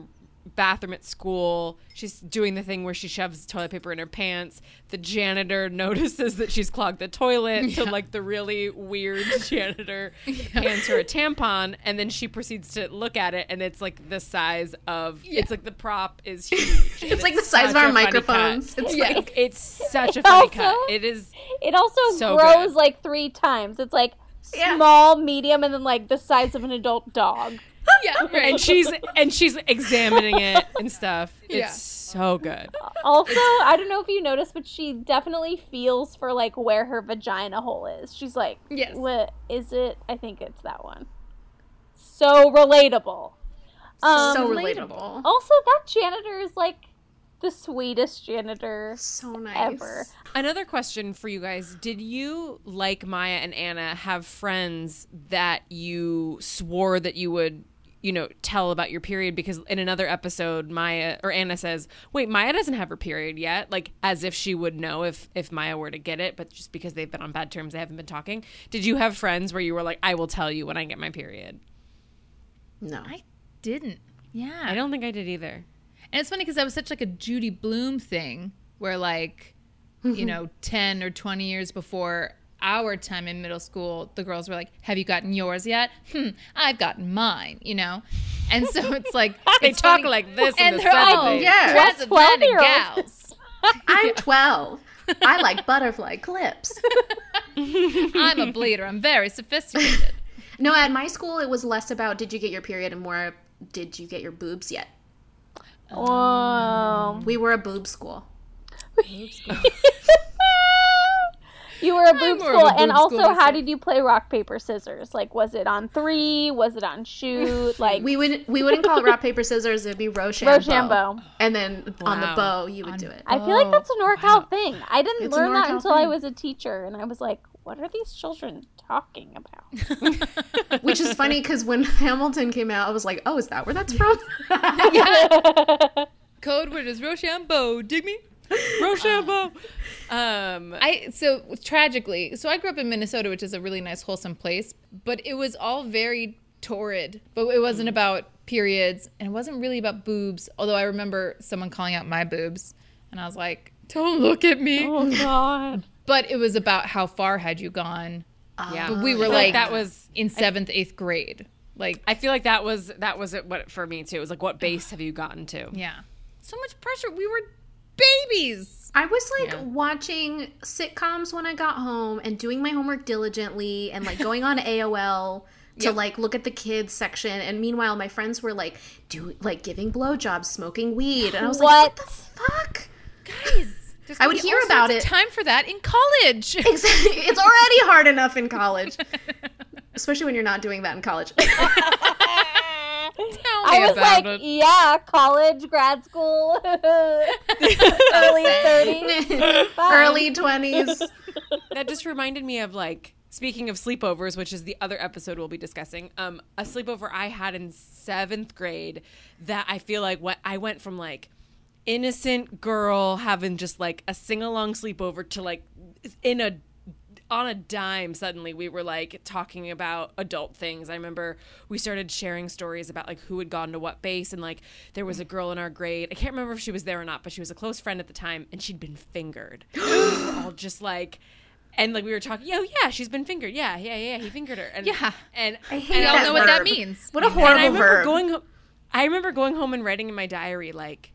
bathroom at school. She's doing the thing where she shoves toilet paper in her pants. The janitor notices that she's clogged the toilet, so like the really weird janitor hands her a tampon and then she proceeds to look at it and it's like the size of it's like the prop is huge. and it's like the size of our microphones cut. it's Yes. like It's such a funny Also- cut. It is it also So grows good. like three times it's like Yeah. small medium and then like the size of an adult dog Yeah. Right. and she's and she's examining it and stuff. It's so good. Also, I don't know if you noticed, but she definitely feels for like where her vagina hole is. She's like, Yes. what is it? I think it's that one. So relatable. Um, so relatable. relatable also, that janitor is like the sweetest janitor so nice ever. Another question for you guys: Did you, like Maya and Anna, have friends that you swore that you would? You know, tell about your period because in another episode, Maya or Anna says, "Wait, Maya doesn't have her period yet," like as if she would know if if Maya were to get it, but just because they've been on bad terms, they haven't been talking. Did you have friends where you were like, "I will tell you when I get my period"? no I didn't. Yeah. I don't think I did either. And it's funny because that was such like a Judy Blume thing where like, you know, 10 or 20 years before our time in middle school, the girls were like, have you gotten yours yet? Hmm, I've gotten mine, you know? And so it's like, They it's talk funny- like this in and the they're all 70s. Yeah. transatlantic 12-year-olds. gals. i'm 12 i like butterfly clips I'm a bleeder. I'm very sophisticated. No, at my school, it was less about did you get your period and more did you get your boobs yet. Um, We were a boob school. you were a boob school, a and boob also, school how did you play rock paper scissors? Like, was it on three? Was it on shoot? Like We would we wouldn't call it rock paper scissors. It'd be Rochambeau. Rochambeau. And then on the bow, you would On- do it. I feel like Oh, that's a NorCal thing. I didn't It's learn that NorCal until I was a teacher, and I was like, "What are these children talking about?" Which is funny because when Hamilton came out, I was like, oh, is that where that's from? Code word is Rochambeau. Dig me? Rochambeau. Um, I so tragically, so I grew up in Minnesota, which is a really nice, wholesome place, but it was all very torrid. But it wasn't about periods, and it wasn't really about boobs. Although I remember someone calling out my boobs, and I was like, "Don't look at me." oh God! But it was about how far had you gone. Yeah, But we were I feel like that was. in seventh, eighth grade. Like, I feel like that was that was it. What for me too? It was like, what base have you gotten to? yeah, so much pressure. We were babies. I was like Yeah. watching sitcoms when I got home and doing my homework diligently and like going on AOL to Yep. like look at the kids section. And meanwhile, my friends were like do like giving blowjobs, smoking weed, and I was like, what the fuck? Guys, there's I would hear about it. Time for that in college. Exactly. It's already hard enough in college, especially when you're not doing that in college. Tell Tell I was about like, it. yeah, college, grad school, early 30s. Early 20s. that just reminded me of like speaking of sleepovers which is the other episode we'll be discussing um a sleepover i had in seventh grade that i feel like what i went from like innocent girl having just like a sing-along sleepover to like in a on a dime suddenly we were like talking about adult things i remember we started sharing stories about like who had gone to what base and like there was a girl in our grade i can't remember if she was there or not but she was a close friend at the time and she'd been fingered we were all just like and like we were talking, oh yeah, she's been fingered. Yeah, yeah, yeah, he fingered her. And Yeah. and I hate We and all that know what that means. What a and I horrible remember verb. going. I remember going home and writing in my diary like.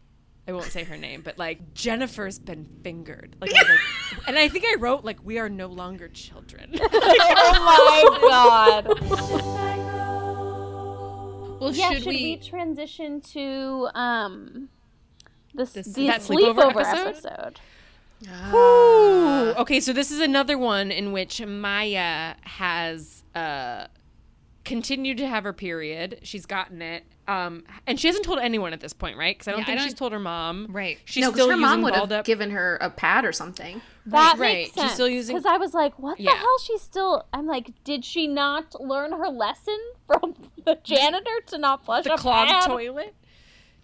I won't say her name, but like Jennifer's been fingered. Like, I was like and I think I wrote like we are no longer children. like, oh my god. Well, Yeah, should, should, we? we... transition to um the, This- the sleepover, sleepover episode? episode? Ah. Ooh. Okay, so this is another one in which Maya has uh continued to have her period. She's gotten it. Um and she hasn't told anyone at this point, right? Cuz I don't Yeah, I think don't- she's told her mom. Right. She's no, because still her using mom would balled have up. given her a pad or something. That Right, makes she's sense. still using- because I was like, what Yeah. the hell? She's still. I'm like, did she not learn her lesson from the janitor to not flush the a clogged pad? toilet.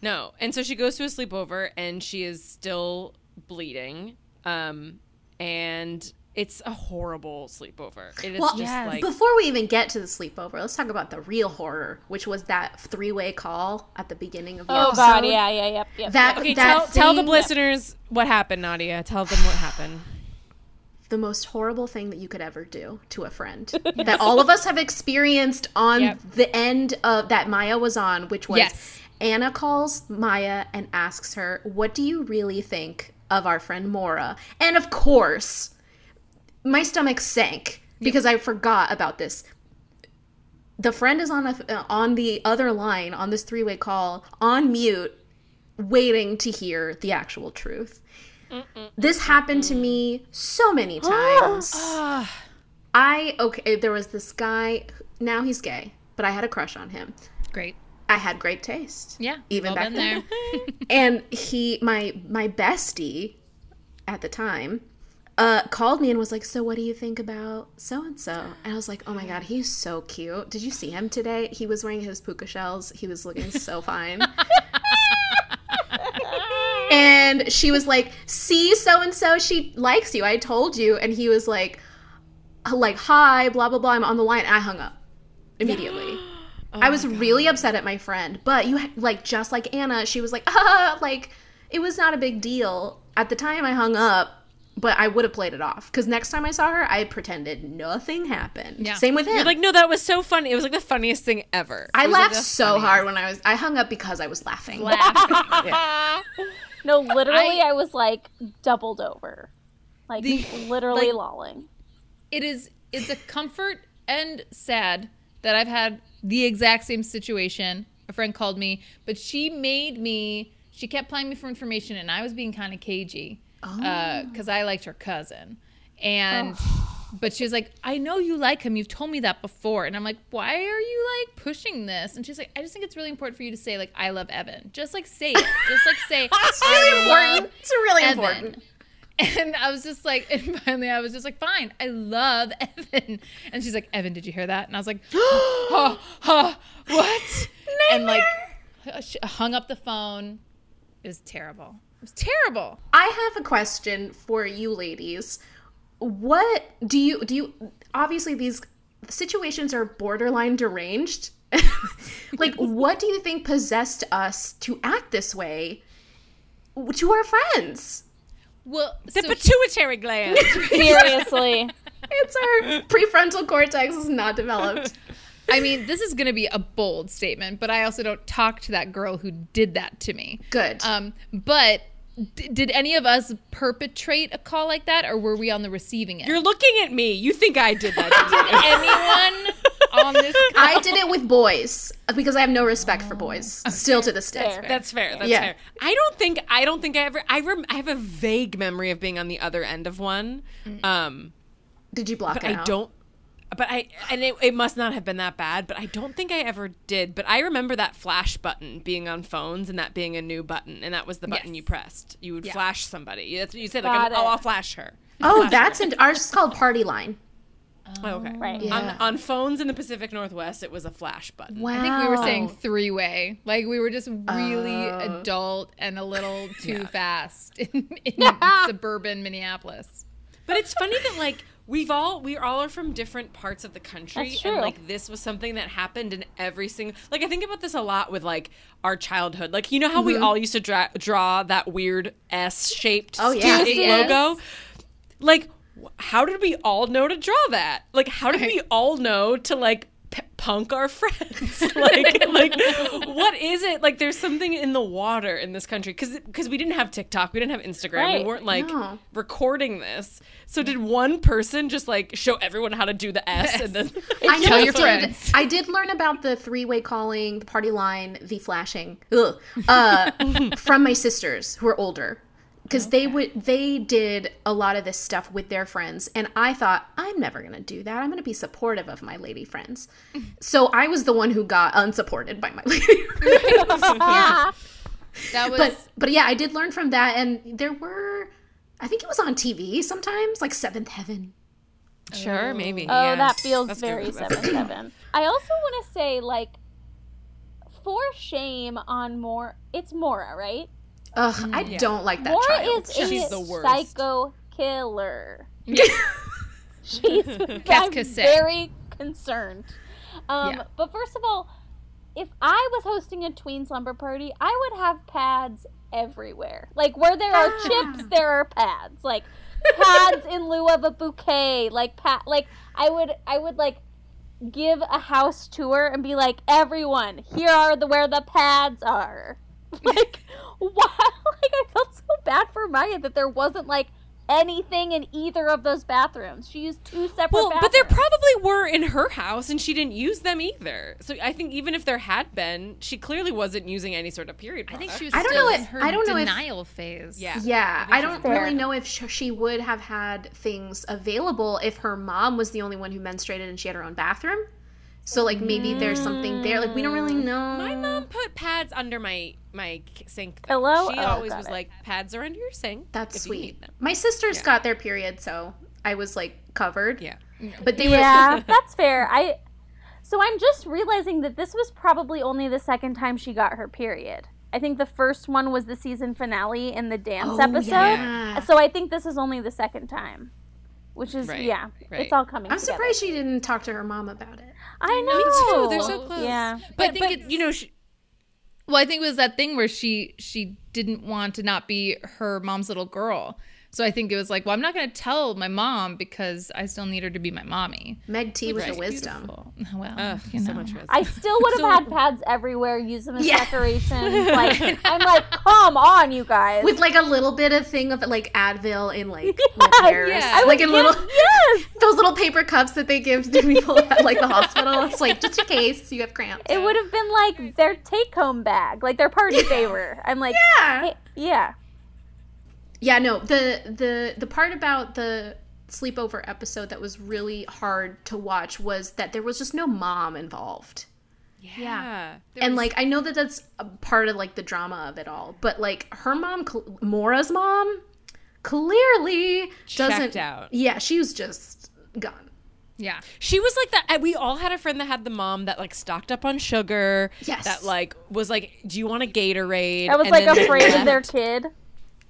No, and so she goes to a sleepover and she is still bleeding. Um, and it's a horrible sleepover. It is Well, just Yes. like Before we even get to the sleepover, let's talk about the real horror, which was that three-way call at the beginning of the Oh episode. god, yeah, yeah, yep, yep. That okay. that Tell tell the thing- listeners what happened, Nadia. Tell them what happened. the most horrible thing that you could ever do to a friend that all of us have experienced on Yep. the end of that Maya was on, which was Yes. Anna calls Maya and asks her, "What do you really think of our friend Mora?" And of course, my stomach sank because I forgot about this. The friend is on a, on the other line on this three-way call on mute waiting to hear the actual truth. This happened to me so many times. I okay, eh, there was this guy. Now he's gay, but I had a crush on him. Great. I had great taste. Yeah. Even back then. there. And he, my my bestie, at the time, uh, called me and was like, "So what do you think about so and so?" And I was like, "Oh my god, he's so cute. Did you see him today? He was wearing his puka shells. He was looking so fine." and she was like, "See, so and so, she likes you. I told you." And he was like, "Like, hi, blah blah blah. I'm on the line." And I hung up immediately. I was really upset at my friend, but you like just like Anna, she was like, "Ah, like it was not a big deal." At the time, I hung up, but I would have played it off because next time I saw her, I pretended nothing happened. Yeah. Same with him. You're like, no, that was so funny. It was like the funniest thing ever. I It was, like, laughed so funniest. hard when I was. I hung up because I was laughing. Laugh. no, literally, I- I, was like doubled over, like The- literally like- lolling. it is it's a comfort and sad that I've had the exact same situation. A friend called me, but she made me. She kept playing me for information, and I was being kind of cagey Uh, because I liked her cousin, and. Oh. But she was like, I know you like him. You've told me that before. And I'm like, why are you like pushing this? And she's like, I just think it's really important for you to say, like, I love Evan. Just like say it. Just like say, It's really important. It's really Evan. important. And I was just like, and finally I was just like, fine, I love Evan. And she's like, Evan, did you hear that? And I was like, huh, huh, what? And like, hung up the phone. It was terrible. It was terrible. I have a question for you ladies. What do you do you obviously these situations are borderline deranged. like what do you think possessed us to act this way to our friends? Well, The so pituitary gland. Seriously, It's our prefrontal cortex is not developed. I mean, this is going to be a bold statement, but I also don't talk to that girl who did that to me. Good. Um, but d- did any of us perpetrate a call like that, or were we on the receiving end? You're looking at me. You think I did that? didn't anyone on this call? I did it with boys because I have no respect for boys still to this day. That's Fair. That's fair. That's Yeah. fair. I don't think I don't think I ever I rem, I have a vague memory of being on the other end of one. Um Did you block but it I out? don't but I and it, it must not have been that bad. But I don't think I ever did. But I remember that flash button being on phones and that being a new button, and that was the button Yes. you pressed. You would Yeah. flash somebody. That's what you said. Like, oh. I'll flash her. Oh, that's in ours is called Party Line. Oh, okay. Oh. Right. Yeah. On, on phones in the Pacific Northwest, it was a flash button. Wow. I think we were saying three way. Like we were just really Oh. adult and a little too fast in, in suburban Minneapolis. But it's funny that like we've all we all are from different parts of the country and like this was something that happened in every single like I think about this a lot with like our childhood. Like you know how we Mm-hmm. all used to dra- draw that weird S-shaped Oh, yeah. Yes. logo? Like how did we all know to draw that? Like how did we all know to like p- punk our friends? like like what is it? Like there's something in the water in this country cuz cuz we didn't have TikTok, we didn't have Instagram. Right. We weren't like No. recording this. So did one person just like show everyone how to do the S and then I Tell your did- friends. I did learn about the three-way calling, the party line, the flashing, ugh, uh, from my sisters who are older, because they would they did a lot of this stuff with their friends, and I thought I'm never gonna do that. I'm gonna be supportive of my lady friends. So I was the one who got unsupported by my lady friends. That was but but yeah, I did learn from that, and there were, I think it was on TV sometimes, like Seventh Heaven. Sure, oh. maybe. Oh, yeah. that feels That's very seventh seven seven. I also want to say like for shame on more it's Mora, right? Ugh, I don't like that Mora child. is a She's the worst. psycho killer. yeah. She's I'm very concerned. Um, Yeah. But first of all, if I was hosting a tween slumber party, I would have pads everywhere. Like where there are chips, there are pads. Like pads in lieu of a bouquet. Like pat. Like I would, I would like give a house tour and be like, everyone, here are the where the pads are. Like why? Like I felt so bad for Maya that there wasn't like anything in either of those bathrooms. She used two separate Well, bathrooms. but there probably were in her house and she didn't use them either. So I think even if there had been, she clearly wasn't using any sort of period I think she was I don't still know in if- her I don't know if- denial phase. Yeah. Yeah, I don't Fair. really know if sh- she would have had things available if her mom was the only one who menstruated and she had her own bathroom. So like maybe there's something there. Like we don't really know. My mom put pads under my my sink. though. Pillow? She Oh, always was it. like, pads are under your sink. That's if you need sweet. them." My sisters got their period, so I was like covered. Yeah. But they were. yeah, that's fair. I so I'm just realizing that this was probably only the second time she got her period. I think the first one was the season finale in the dance Oh, episode. yeah. So I think this is only the second time. Which is Right, yeah, right. it's all coming I'm together. surprised she didn't talk to her mom about it. I know. Me too. They're so close. Yeah. But, But, I think but it's you know, she, Well, I think it was that thing where she she didn't want to not be her mom's little girl. So I think it was like, well, I'm not going to tell my mom because I still need her to be my mommy. Meg T with Right. the wisdom. Beautiful. Well, ugh, you know. so much. I still would have So- had pads everywhere, use them as Yeah. decorations. Like I'm like, come on, you guys. With like a little bit of thing of like Advil in like with hairs. yeah. Like would in little give- yes. those little paper cups that they give to people at like the hospital. It's like just in case you have cramps. It would have been like their take home bag, like their party favor. I'm like, Yeah. hey, yeah. Yeah, no, the the the part about the sleepover episode that was really hard to watch was that there was just no mom involved. yeah. yeah. and like I know that that's a part of like the drama of it all, but like her mom, Cl- Mora's mom, clearly doesn't. Checked out. Yeah, she was just gone. Yeah. She was like that. We all had a friend that had the mom that like stocked up on sugar. Yes. That like was like, "Do you want a Gatorade?" I was And like then afraid of their kid.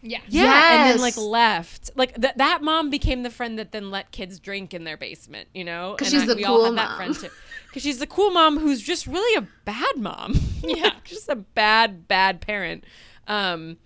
Yeah. Yeah, and then like left. Like th- that mom became the friend that then let kids drink in their basement. You know, 'Cause And she's the we cool all had that mom. friend too. Because she's the cool mom who's just really a bad mom. yeah, just a bad, bad parent. Um,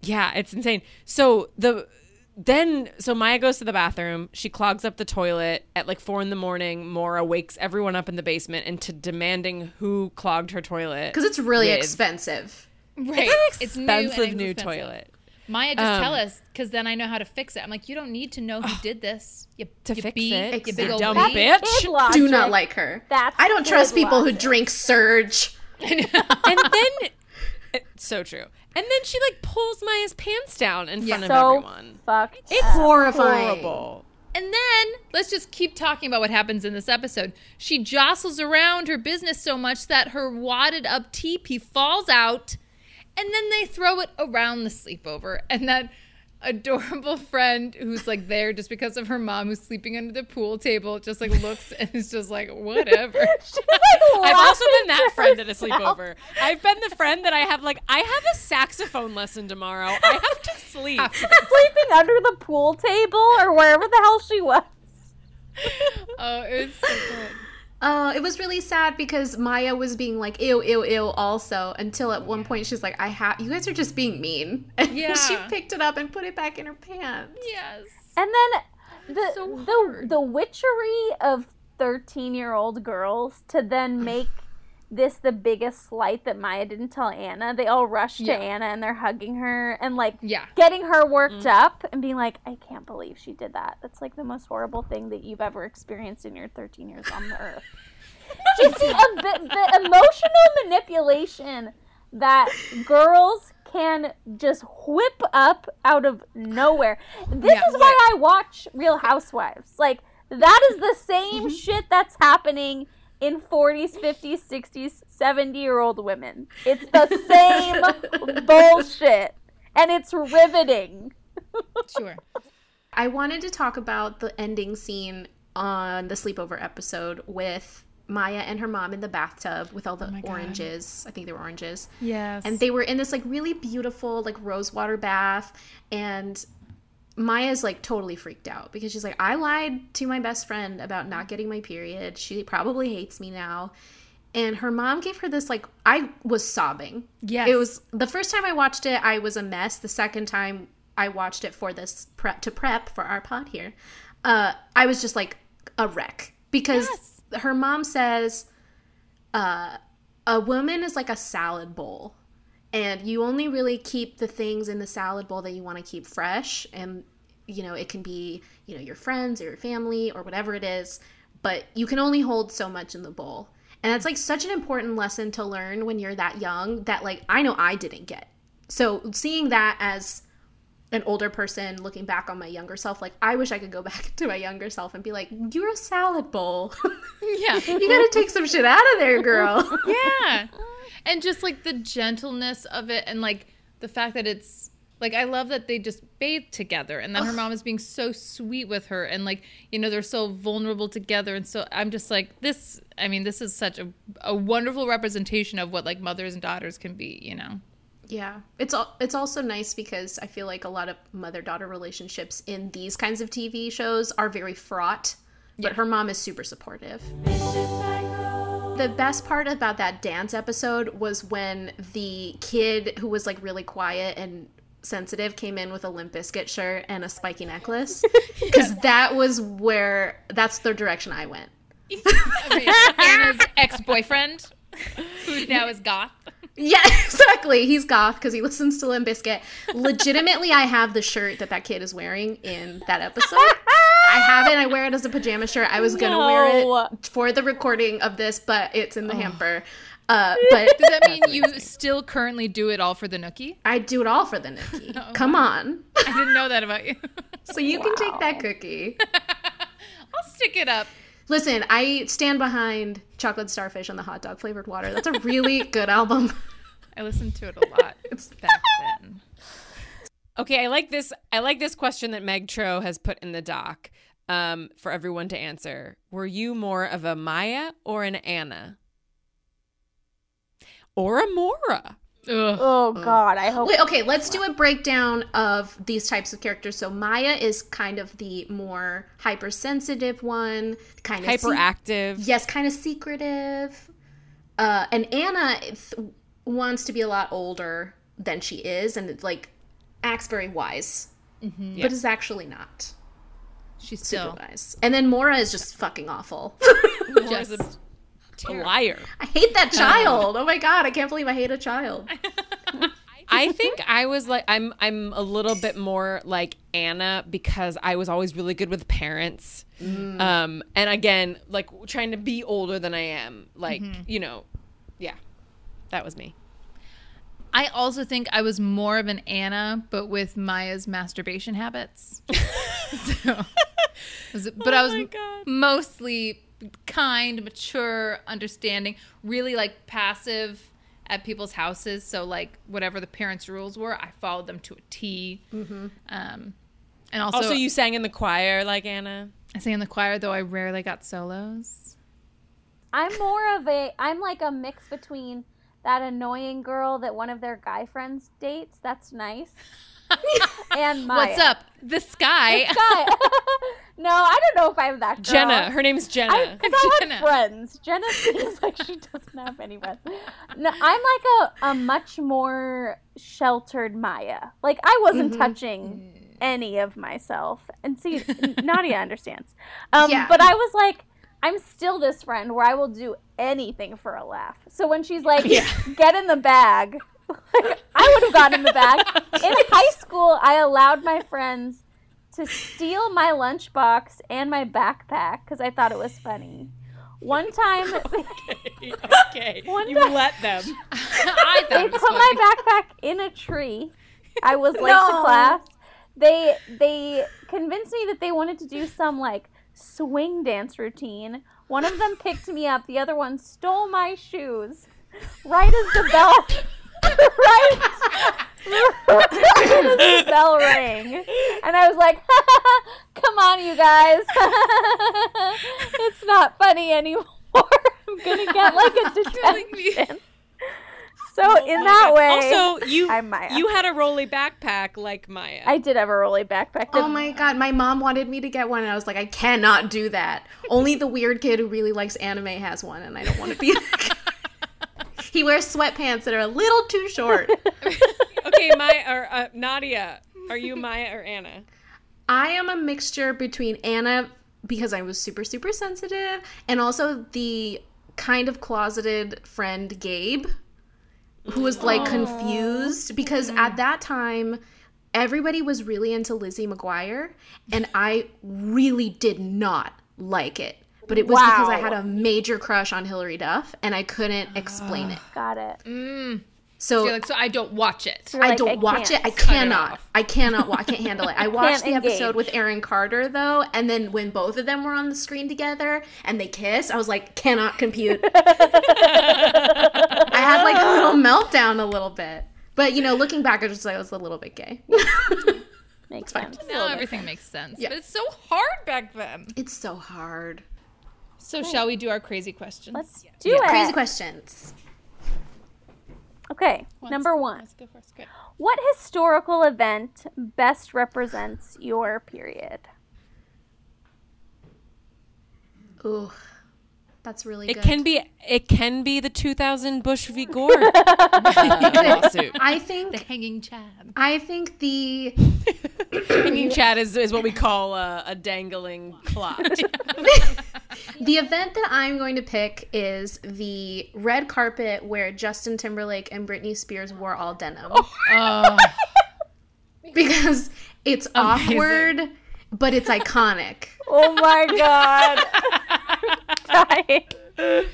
yeah, it's insane. So the then so Maya goes to the bathroom. She clogs up the toilet at like four in the morning. Mora wakes everyone up in the basement into demanding who clogged her toilet. Because it's really With- expensive. Right. It's an new and expensive new inexpensive. toilet. Maya, just tell Um, us because then I know how to fix it. I'm like, you don't need to know who did this. You, To you fix bee, it, you you big old dumb bee. bitch. Kid logic. Do not like her. That's I don't trust people who drink Surge. and then it's so true. And then she like pulls Maya's pants down in front of So everyone. fucked. It's up. Horrifying. horrible. And then let's just keep talking about what happens in this episode. She jostles around her business so much that her wadded up teepee falls out, and then they throw it around the sleepover. And that adorable friend who's like there just because of her mom who's sleeping under the pool table just like looks and is just like whatever. I've also been that friend at a sleepover. I've been the friend that I have like I have a saxophone lesson tomorrow. I have to sleep. sleeping under the pool table or wherever the hell she was. oh, it's so good. Uh, it was really sad because Maya was being like ew ew ew also until at one point she's like I have you guys are just being mean and Yeah. she picked it up and put it back in her pants. Yes. And then the So the the witchery of 13-year-old girls to then make this the biggest slight that Maya didn't tell Anna. They all rush to Yeah. Anna and they're hugging her and like Yeah. getting her worked up and being like, I can't believe she did that. That's like the most horrible thing that you've ever experienced in your 13 years on the earth. Just the, a bit- the emotional manipulation that girls can just whip up out of nowhere. This Yeah, is why I watch Real Housewives. Like, that is the same Mm-hmm. shit that's happening in 40s, 50s, 60s, 70 year old women. It's the same bullshit. And it's riveting. Sure. I wanted to talk about the ending scene on the sleepover episode with Maya and her mom in the bathtub with all the oh my God. oranges. I think they were oranges. Yes. And they were in this like really beautiful like rosewater bath and Maya's like totally freaked out because she's like I lied to my best friend about not getting my period. She probably hates me now. And her mom gave her this like I was sobbing. Yeah. It was the first time I watched it I was a mess. The second time I watched it for this prep to prep for our pod here. Uh I was just like a wreck because her mom says uh a woman is like a salad bowl and you only really keep the things in the salad bowl that you want to keep fresh and you know it can be you know your friends or your family or whatever it is but you can only hold so much in the bowl. And that's like such an important lesson to learn when you're that young that like i know i didn't get. So seeing that as an older person looking back on my younger self like i wish i could go back to my younger self and be like you're a salad bowl. Yeah. you gotta take some shit out of there girl. Yeah and just like the gentleness of it and like the fact that it's like i love that they just bathe together and then her mom is being so sweet with her and like you know they're so vulnerable together. And so i'm just like this i mean this is such a, a wonderful representation of what like mothers and daughters can be you know? Yeah, it's all it's also nice because I feel like a lot of mother daughter relationships in these kinds of TV shows are very fraught, but her mom is super supportive. The best part about that dance episode was when the kid who was like really quiet and sensitive came in with a Limp Bizkit shirt and a spiky necklace because that was where that's the direction I went. Okay, anna's ex-boyfriend who now is goth Yeah, exactly. He's goth because he listens to Limp Bizkit. Legitimately, I have the shirt that that kid is wearing in that episode. I have it. I wear it as a pajama shirt. I was gonna wear it for the recording of this, but it's in the hamper. Uh, but does that mean you still currently do it all for the nookie I do it all for the Nookie. Come on. i didn't know that about you So you can take that cookie. i'll stick it up Listen, I stand behind Chocolate Starfish and the hot dog flavored water. That's a really good album. I listened to it a lot it's... back then. Okay, I like this. I like this question that Meg Tro has put in the doc um, for everyone to answer. Were you more of a Maya or an Anna? Or a Mora? Ugh. Oh God, I hope Wait, okay, let's do a breakdown of these types of characters. So Maya is kind of the more hypersensitive one, kind of Hyperactive. yes, kind of secretive. Uh, and Anna th- wants to be a lot older than she is, and like acts very wise, Yeah. but is actually not She's super still wise. And then Mora is just fucking awful. Mora's a, a liar. I hate that child. Oh my god, I can't believe I hate a child. I think I was like I'm I'm a little bit more like Anna because I was always really good with parents. Um and again, like trying to be older than I am. Like, you know, yeah. That was me. I also think I was more of an Anna, but with Maya's masturbation habits. so Was it- but I was Oh my God. mostly kind, mature, understanding, really like passive at people's houses. So like whatever the parents' rules were, I followed them to a T. Um, and also, Also, you sang in the choir like Anna. I sang in the choir, though I rarely got solos. I'm more of a I'm like a mix between that annoying girl that one of their guy friends dates. That's nice. and Maya. What's up? The sky. Guy. no, I don't know if I'm that girl. Jenna. Her name's Jenna. I, 'cause I Jenna. had friends. Jenna seems like she doesn't have any friends. No, I'm like a, a much more sheltered Maya. Like I wasn't touching any of myself. And see, Nadia understands. Um, Yeah. But I was like, I'm still this friend where I will do anything for a laugh. So when she's like, get in the bag, like, I would have gotten in the bag. In high school, I allowed my friends to steal my lunchbox and my backpack because I thought it was funny. One time, okay. One you time- let them. I they put funny. my backpack in a tree. I was late No. to class. They they convinced me that they wanted to do some like swing dance routine. One of them picked me up. The other one stole my shoes. Right as the bell, right, right the bell rang, and I was like, "Come on, you guys, it's not funny anymore. I'm gonna get like a detention." So oh in that way, Also, you I'm Maya. you had a rolly backpack like Maya. I did have a rolly backpack. Oh my god, my mom wanted me to get one, and I was like, I cannot do that. Only the weird kid who really likes anime has one, and I don't want to be. He wears sweatpants that are a little too short. okay, Maya or uh, Nadia, are you Maya or Anna? I am a mixture between Anna because I was super super sensitive, and also the kind of closeted friend Gabe, who was like confused because at that time everybody was really into Lizzie McGuire, and I really did not like it. But it was because I had a major crush on Hilary Duff, and I couldn't explain it. Got it. Mm. So You're like, so I don't watch it. You're I don't watch can't. it. I cannot. off. I cannot. I can't handle it. I watched the engage. episode with Aaron Carter though, and then when both of them were on the screen together and they kiss, I was like, cannot compute. I had like a little meltdown a little bit, but you know, looking back, I was just like, I was a little bit gay. Makes sense. Now everything makes sense. Yeah. But it's so hard back then. it's so hard. So shall we do our crazy questions? Let's do it. Crazy questions. Okay, Let's- number one. Let's go first. Okay. What historical event best represents your period? Ooh, that's really It good. can be it can be the 2000 Bush v Gore lawsuit. I think The hanging Chad. I think the Hanging chad is, is what we call a, a dangling clock. The event that I'm going to pick is the red carpet where Justin Timberlake and Britney Spears wore all denim. Oh, Because it's awkward, but it's iconic. Oh my god. Dying. and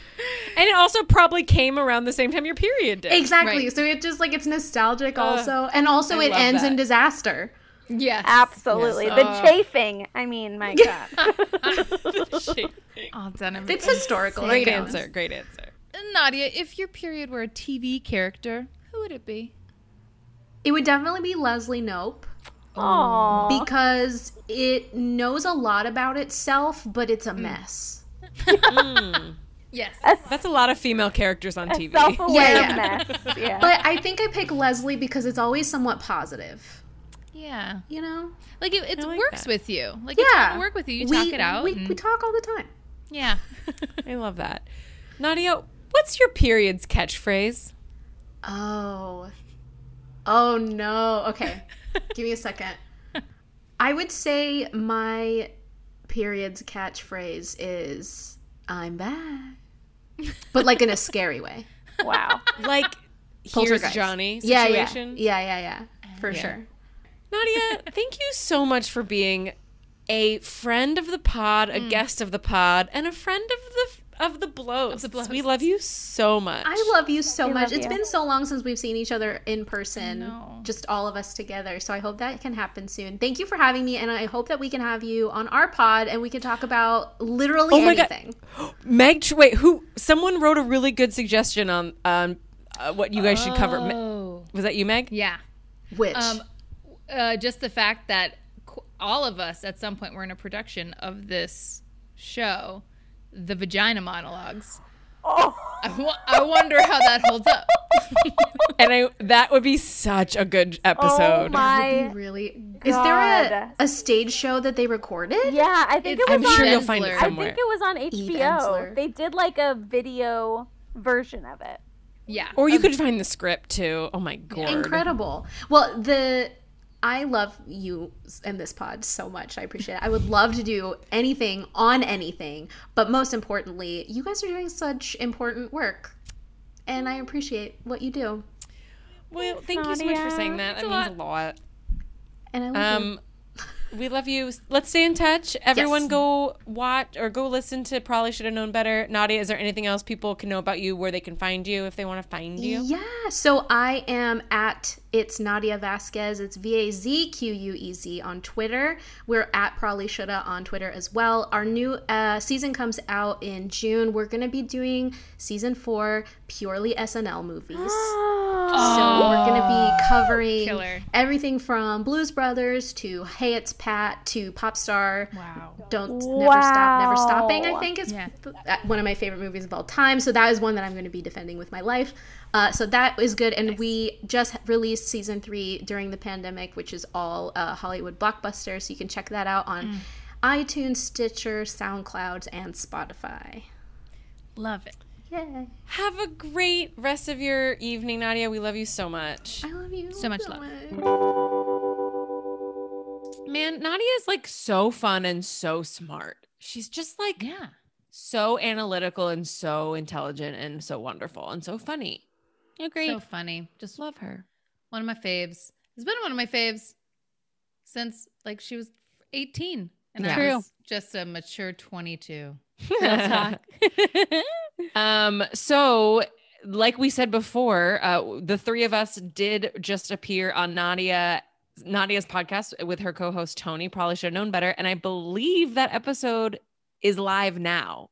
it also probably came around the same time your period did. Exactly. Right. So it just like it's nostalgic also. And also I it love ends in disaster. yes. Absolutely. Yes. The Oh. chafing. I mean, my god. Oh, denim. It's historical. Great it counts. answer. Great answer. Nadia, if your period were a TV character, who would it be? It would definitely be Leslie Knope Aww. because it knows a lot about itself, but it's a Mm. mess. Yes. That's a lot of female characters on TV. Self-aware Yeah, yeah. But I think I pick Leslie because it's always somewhat positive. Yeah. You know? Like it, it like works that. with you. Like it's Yeah. gonna work with you. You we, talk it out. We, and- we talk all the time. yeah. I love that. Nadia, what's your period's catchphrase? Oh. Oh no. Okay. Give me a second. I would say my period's catchphrase is I'm back. But like in a scary way. wow. Like here's. Johnny situation. yeah. Yeah, yeah, yeah. For sure. Nadia, thank you so much for being a friend of the pod, a mm. guest of the pod, and a friend of the of the blows. Of the blows. We love you so much. I love you so I much. love It's you. been so long since we've seen each other in person, just all of us together. So I hope that can happen soon. Thank you for having me, and I hope that we can have you on our pod and we can talk about literally Oh my God. anything. Meg, wait, who? Someone wrote a really good suggestion on um, uh, what you guys should cover. Me- Oh. Was that you, Meg? Yeah. Which Um, uh, just the fact that qu- all of us at some point were in a production of this show, the Vagina Monologues. Oh. I, wonder how that holds up. And I that would be such a good oh episode. Oh my. really is there a, a stage show that they recorded? Yeah, I think It's- it I'm was sure on. you'll find it Ensler. I think it was on HBO. They did like a video version of it. Yeah. or you um, could find the script too. Oh my god. Incredible. Well, the I love you and this pod so much. I appreciate it. I would love to do anything on anything, but most importantly, you guys are doing such important work. And I appreciate what you do. Well, thank you so much for saying that. That means a lot. And I love you. Um, we love you. Let's stay in touch. Everyone, Yes. go watch or go listen to. Probably should have known better. Nadia, is there anything else people can know about you? Where they can find you if they want to find you? Yeah. So I am at it's Nadia Vazquez. It's V A Z Q U E Z on Twitter. We're at Probably Shoulda on Twitter as well. Our new uh, season comes out in June. We're gonna be doing season four purely SNL movies. So we're gonna be covering Killer. everything from Blues Brothers to Hey It's Pat to Popstar. Wow. Don't never stop, never stopping. I think is Yeah. uh, one of my favorite movies of all time. So that is one that I'm going to be defending with my life. Uh, so that is good. And we just released season three during the pandemic, which is all uh, Hollywood blockbusters. So you can check that out on iTunes, Stitcher, SoundCloud, and Spotify. Love it. Yeah, Have a great rest of your evening, Nadia. We love you so much. I love you So much love. Man, Nadia is like so fun and so smart. She's just like Yeah. so analytical and so intelligent and so wonderful and so funny. Agreed. So funny. Just Love her. One of my faves. It's been one of my faves since like she was 18. And Yeah. I was just a mature 22. Um, so like we said before, uh, the three of us did just appear on Nadia Nadia's podcast with her co-host Tony. Probably should have known better. And I believe that episode is live now.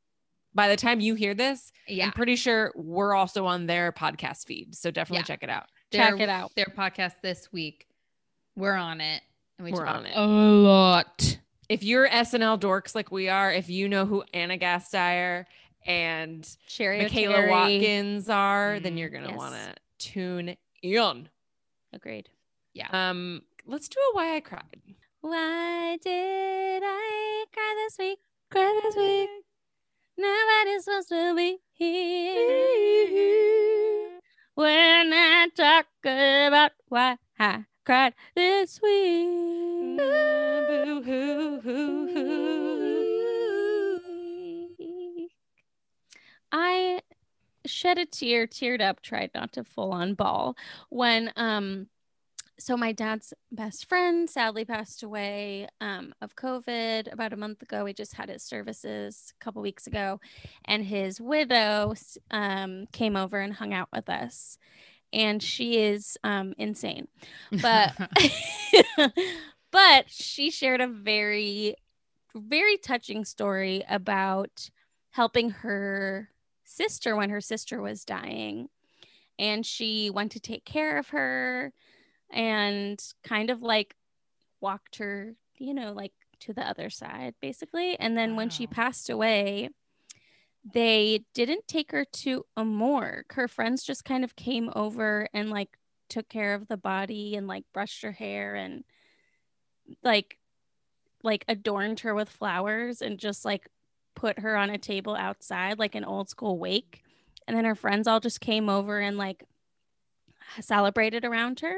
By the time you hear this, Yeah. I'm pretty sure we're also on their podcast feed. So definitely Yeah. check it out. Check it out. Their podcast this week. We're on it. And we We're talk on it. a lot. If you're SNL dorks like we are, if you know who Ana Gasteyer and Cheri Michaela Oteri. Watkins are, then Mm, you're gonna yes. want to tune in. Agreed. Yeah. Um, let's do a why I cried. Why did I cry this week? Cry this week. Nobody's supposed to be here when I talk about why I cried this week. I shed a tear, teared up, tried not to full on ball when um so my dad's best friend sadly passed away um, of covid about a month ago. We just had his services a couple weeks ago and his widow um, came over and hung out with us and she is um, insane. But but she shared a very very touching story about helping her sister when her sister was dying and she went to take care of her and kind of like walked her you know like to the other side basically. And then when she passed away they didn't take her to a morgue. Her friends just kind of came over and like took care of the body and like brushed her hair and like like adorned her with flowers and just like put her on a table outside like an old school wake. And then her friends all just came over and like celebrated around her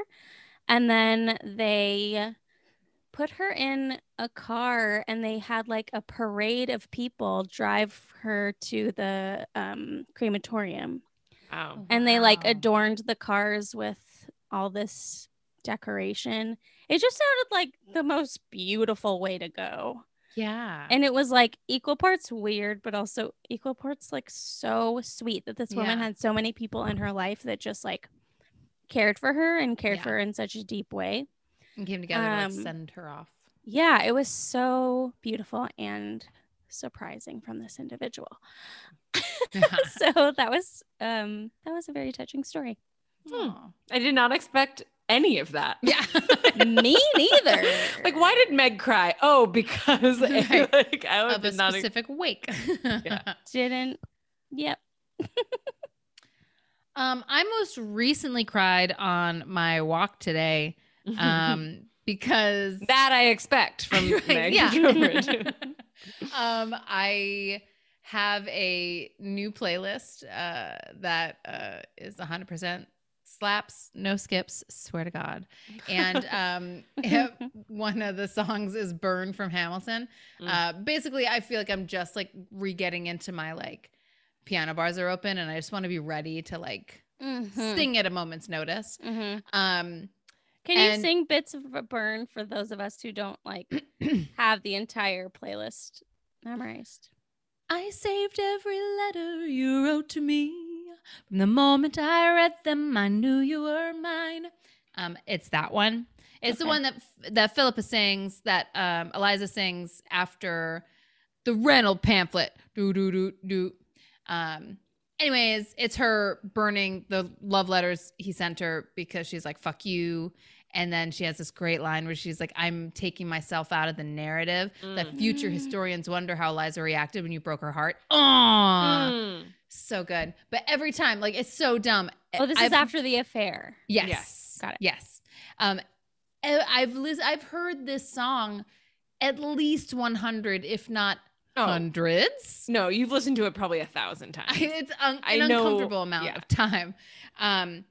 and then they put her in a car and they had like a parade of people drive her to the um, crematorium Wow. and they like Wow. adorned the cars with all this decoration it just sounded like the most beautiful way to go Yeah. And it was like equal parts weird, but also equal parts like so sweet that this woman Yeah. had so many people in her life that just like cared for her and cared Yeah. for her in such a deep way. and came together to Um, like send her off. Yeah, it was so beautiful and surprising from this individual. so that was um that was a very touching story. Aw. I did not expect any of that. Yeah. Me neither. like, why did Meg cry? Oh, because Right. like I of a did not. ex- specific wake. Yeah. Didn't. Yep. Um, I most recently cried on my walk today. Um, because that I expect from Meg. yeah. Um, I have a new playlist uh, that uh, is 100% slaps, no skips, swear to God. And um, one of the songs is Burn from Hamilton. Mm. Uh, basically, I feel like I'm just like re getting into my like piano bars are open and I just want to be ready to like Mhm. sing at a moment's notice. Mhm. Um, Can And- you sing bits of a burn for those of us who don't like have the entire playlist memorized? I saved every letter you wrote to me. From the moment I read them, I knew you were mine. Um, it's that one. It's the one that that Phillipa sings, that um, Eliza sings after the Reynolds pamphlet. Do do do do. Um, anyways, it's her burning the love letters he sent her because she's like "fuck you," and then she has this great line where she's like, "I'm taking myself out of the narrative that future Mm. historians wonder how Eliza reacted when you broke her heart." Aww, Mm. so good. But every time, like, it's so dumb. Oh, this is I've- after the affair. Yes. Yes. Got it. Yes. Um, I- I've lis- I've heard this song at least 100, if not Oh. hundreds. No, you've listened to it probably a thousand times. It's un- an know- uncomfortable amount yeah. of time. Um,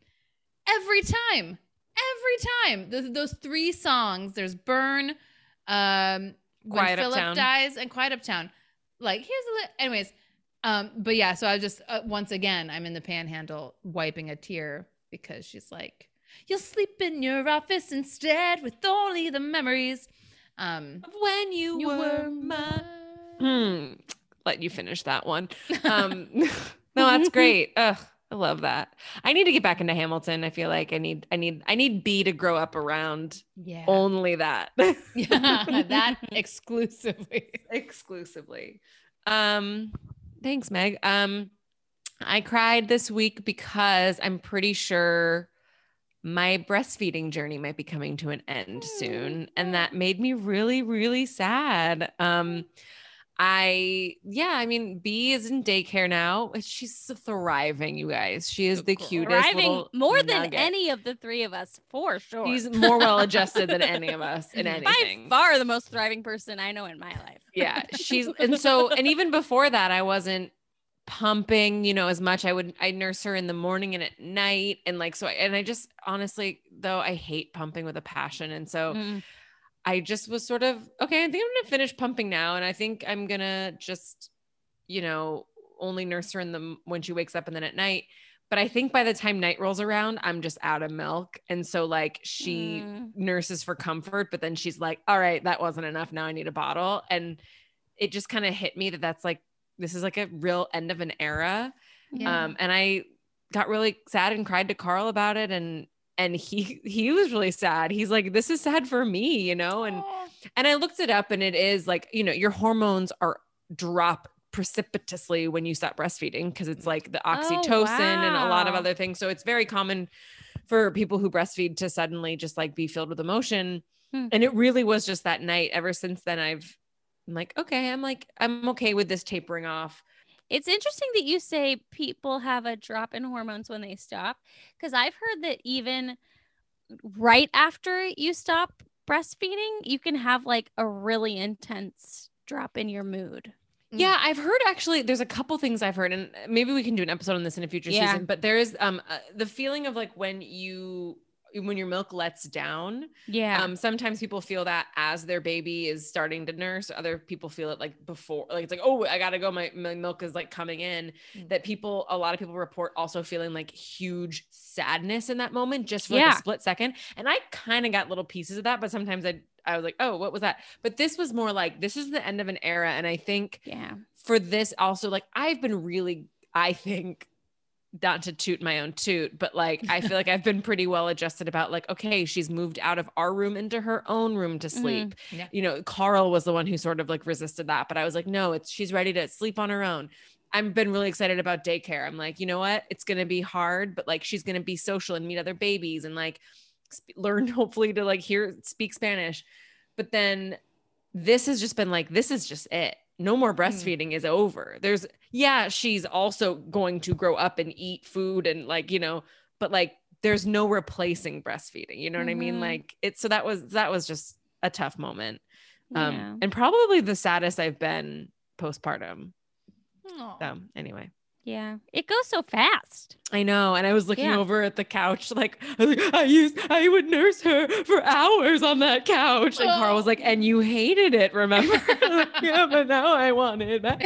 every time, every time. Th- those three songs. There's "Burn," um, when Quiet Philip Uptown. dies, and "Quiet Uptown." Like here's a li- anyways. Um, but yeah, so I just uh, once again I'm in the panhandle wiping a tear because she's like, "You'll sleep in your office instead with only the memories." Um, when you, you were were mine. Hmm. Let you finish that one. Um, no, that's great. Ugh, I love that. I need to get back into Hamilton. I feel like I need, I need, I need B to grow up around yeah, only that. yeah, that exclusively. exclusively. Um, thanks, Meg. Um, I cried this week because I'm pretty sure my breastfeeding journey might be coming to an end soon, and that made me really, really sad. Um, I yeah, I mean, B is in daycare now. She's thriving, you guys. She is the cutest, Thriving little more than nugget. any of the three of us, for sure. She's more well adjusted than any of us in anything. by anything. far the most thriving person I know in my life. yeah she's and so and even before that i wasn't pumping you know as much i would i nurse her in the morning and at night and like so I, and i just honestly though i hate pumping with a passion and so Mm. I just was sort of okay i think i'm gonna finish pumping now and i think i'm gonna just you know only nurse her in the when she wakes up and then at night. But i think by the time night rolls around i'm just out of milk. And so like she Mm. nurses for comfort but then she's like all right that wasn't enough. Now i need a bottle. And it just kind of hit me that that's like this is like a real end of an era. Yeah. um and i got really sad and cried to carl about it and and he he was really sad. He's like this is sad for me you know and and i looked it up and it is like you know your hormones are drop precipitously when you stop breastfeeding because it's like the oxytocin and a lot of other things. So it's very common for people who breastfeed to suddenly just like be filled with emotion. Hmm. and it really was just that night ever since then i've I'm like okay i'm like i'm okay with this tapering off It's interesting that you say people have a drop in hormones when they stop, because I've heard that even right after you stop breastfeeding, you can have like a really intense drop in your mood. Yeah, I've heard actually. There's a couple things I've heard, and maybe we can do an episode on this in a future Yeah. season. But there is um uh, the feeling of like when you when your milk lets down. Yeah. Um, sometimes people feel that as their baby is starting to nurse. Other people feel it like before, like it's like, oh, I gotta go. My, my milk is like coming in. Mm. That people, a lot of people report also feeling like huge sadness in that moment, just for like a split second. And I kind of got little pieces of that, but sometimes I, I was like, oh, what was that? But this was more like this is the end of an era, and I think yeah. for this also like I've been really, I think not to toot my own toot, but like I feel like I've been pretty well adjusted about like, okay, she's moved out of our room into her own room to mm-hmm. sleep. Yeah. You know, Carl was the one who sort of like resisted that, but I was like, no, it's she's ready to sleep on her own. I've been really excited about daycare. I'm like, you know what? It's going to be hard, but like she's going to be social and meet other babies and like sp- learn hopefully to like hear speak Spanish. But then this has just been like, this is just it. No more breastfeeding is over. There's, yeah, she's also going to grow up and eat food and like, you know, but like there's no replacing breastfeeding. You know what I mean? Mhm. Like it's so that was, that was just a tough moment. Um, yeah. and probably the saddest I've been postpartum. Aw. So anyway. Yeah. It goes so fast. I know. And I was looking Yeah. over at the couch, like, I, like, I used, I would nurse her for hours on that couch. And Carl was like, and you hated it, remember? Like, yeah, but now I want it back.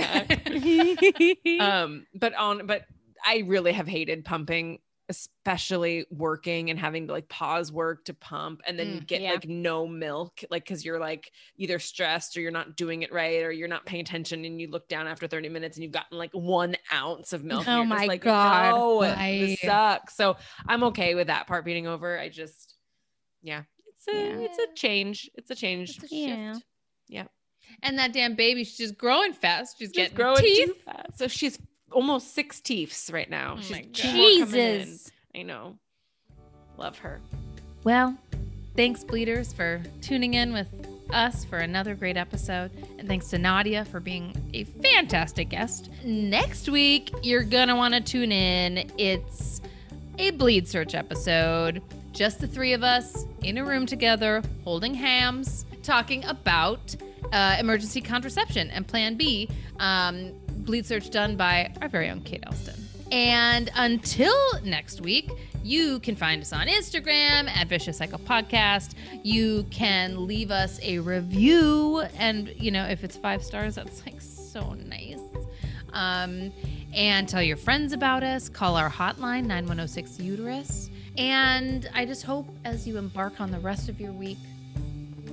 um, but on, but I really have hated pumping, especially working and having to like pause work to pump and then you Mm, get yeah. like no milk, like, cause you're like either stressed or you're not doing it right or you're not paying attention and you look down after 30 minutes and you've gotten like one ounce of milk. and Oh just my like, God. No, Why? this sucks. So I'm okay with that part being over. I just, yeah, it's a, Yeah. it's a change. It's a change. It's a Yeah. Yeah. And that damn baby, she's just growing fast. She's She's getting growing teeth. too fast. So she's almost six teeths right now. Oh she's my two God. more coming in. Jesus. I know. Love her. Well, thanks, Bleeders, for tuning in with us for another great episode. And thanks to Nadia for being a fantastic guest. Next week, you're going to want to tune in. It's a Bleed Search episode. Just the three of us in a room together, holding hams, talking about uh, emergency contraception and Plan B. Um, bleed search done by our very own Kate Elston. And until next week, you can find us on Instagram at Vicious Cycle Podcast. You can leave us a review, and you know if it's five stars, that's like so nice. Um, and tell your friends about us. Call our hotline 9106 Uterus. And I just hope as you embark on the rest of your week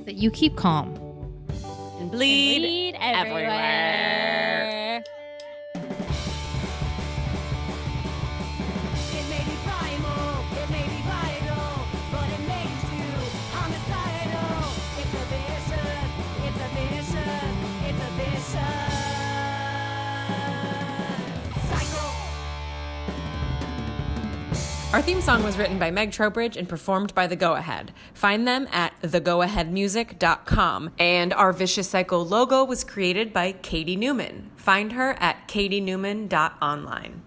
that you keep calm. And bleed. Bleed everywhere. everywhere. Our theme song was written by Meg Trowbridge and performed by The Go Ahead. Find them at thegoaheadmusic.com. And our Vicious Cycle logo was created by Katie Newman. Find her at katienewman.online.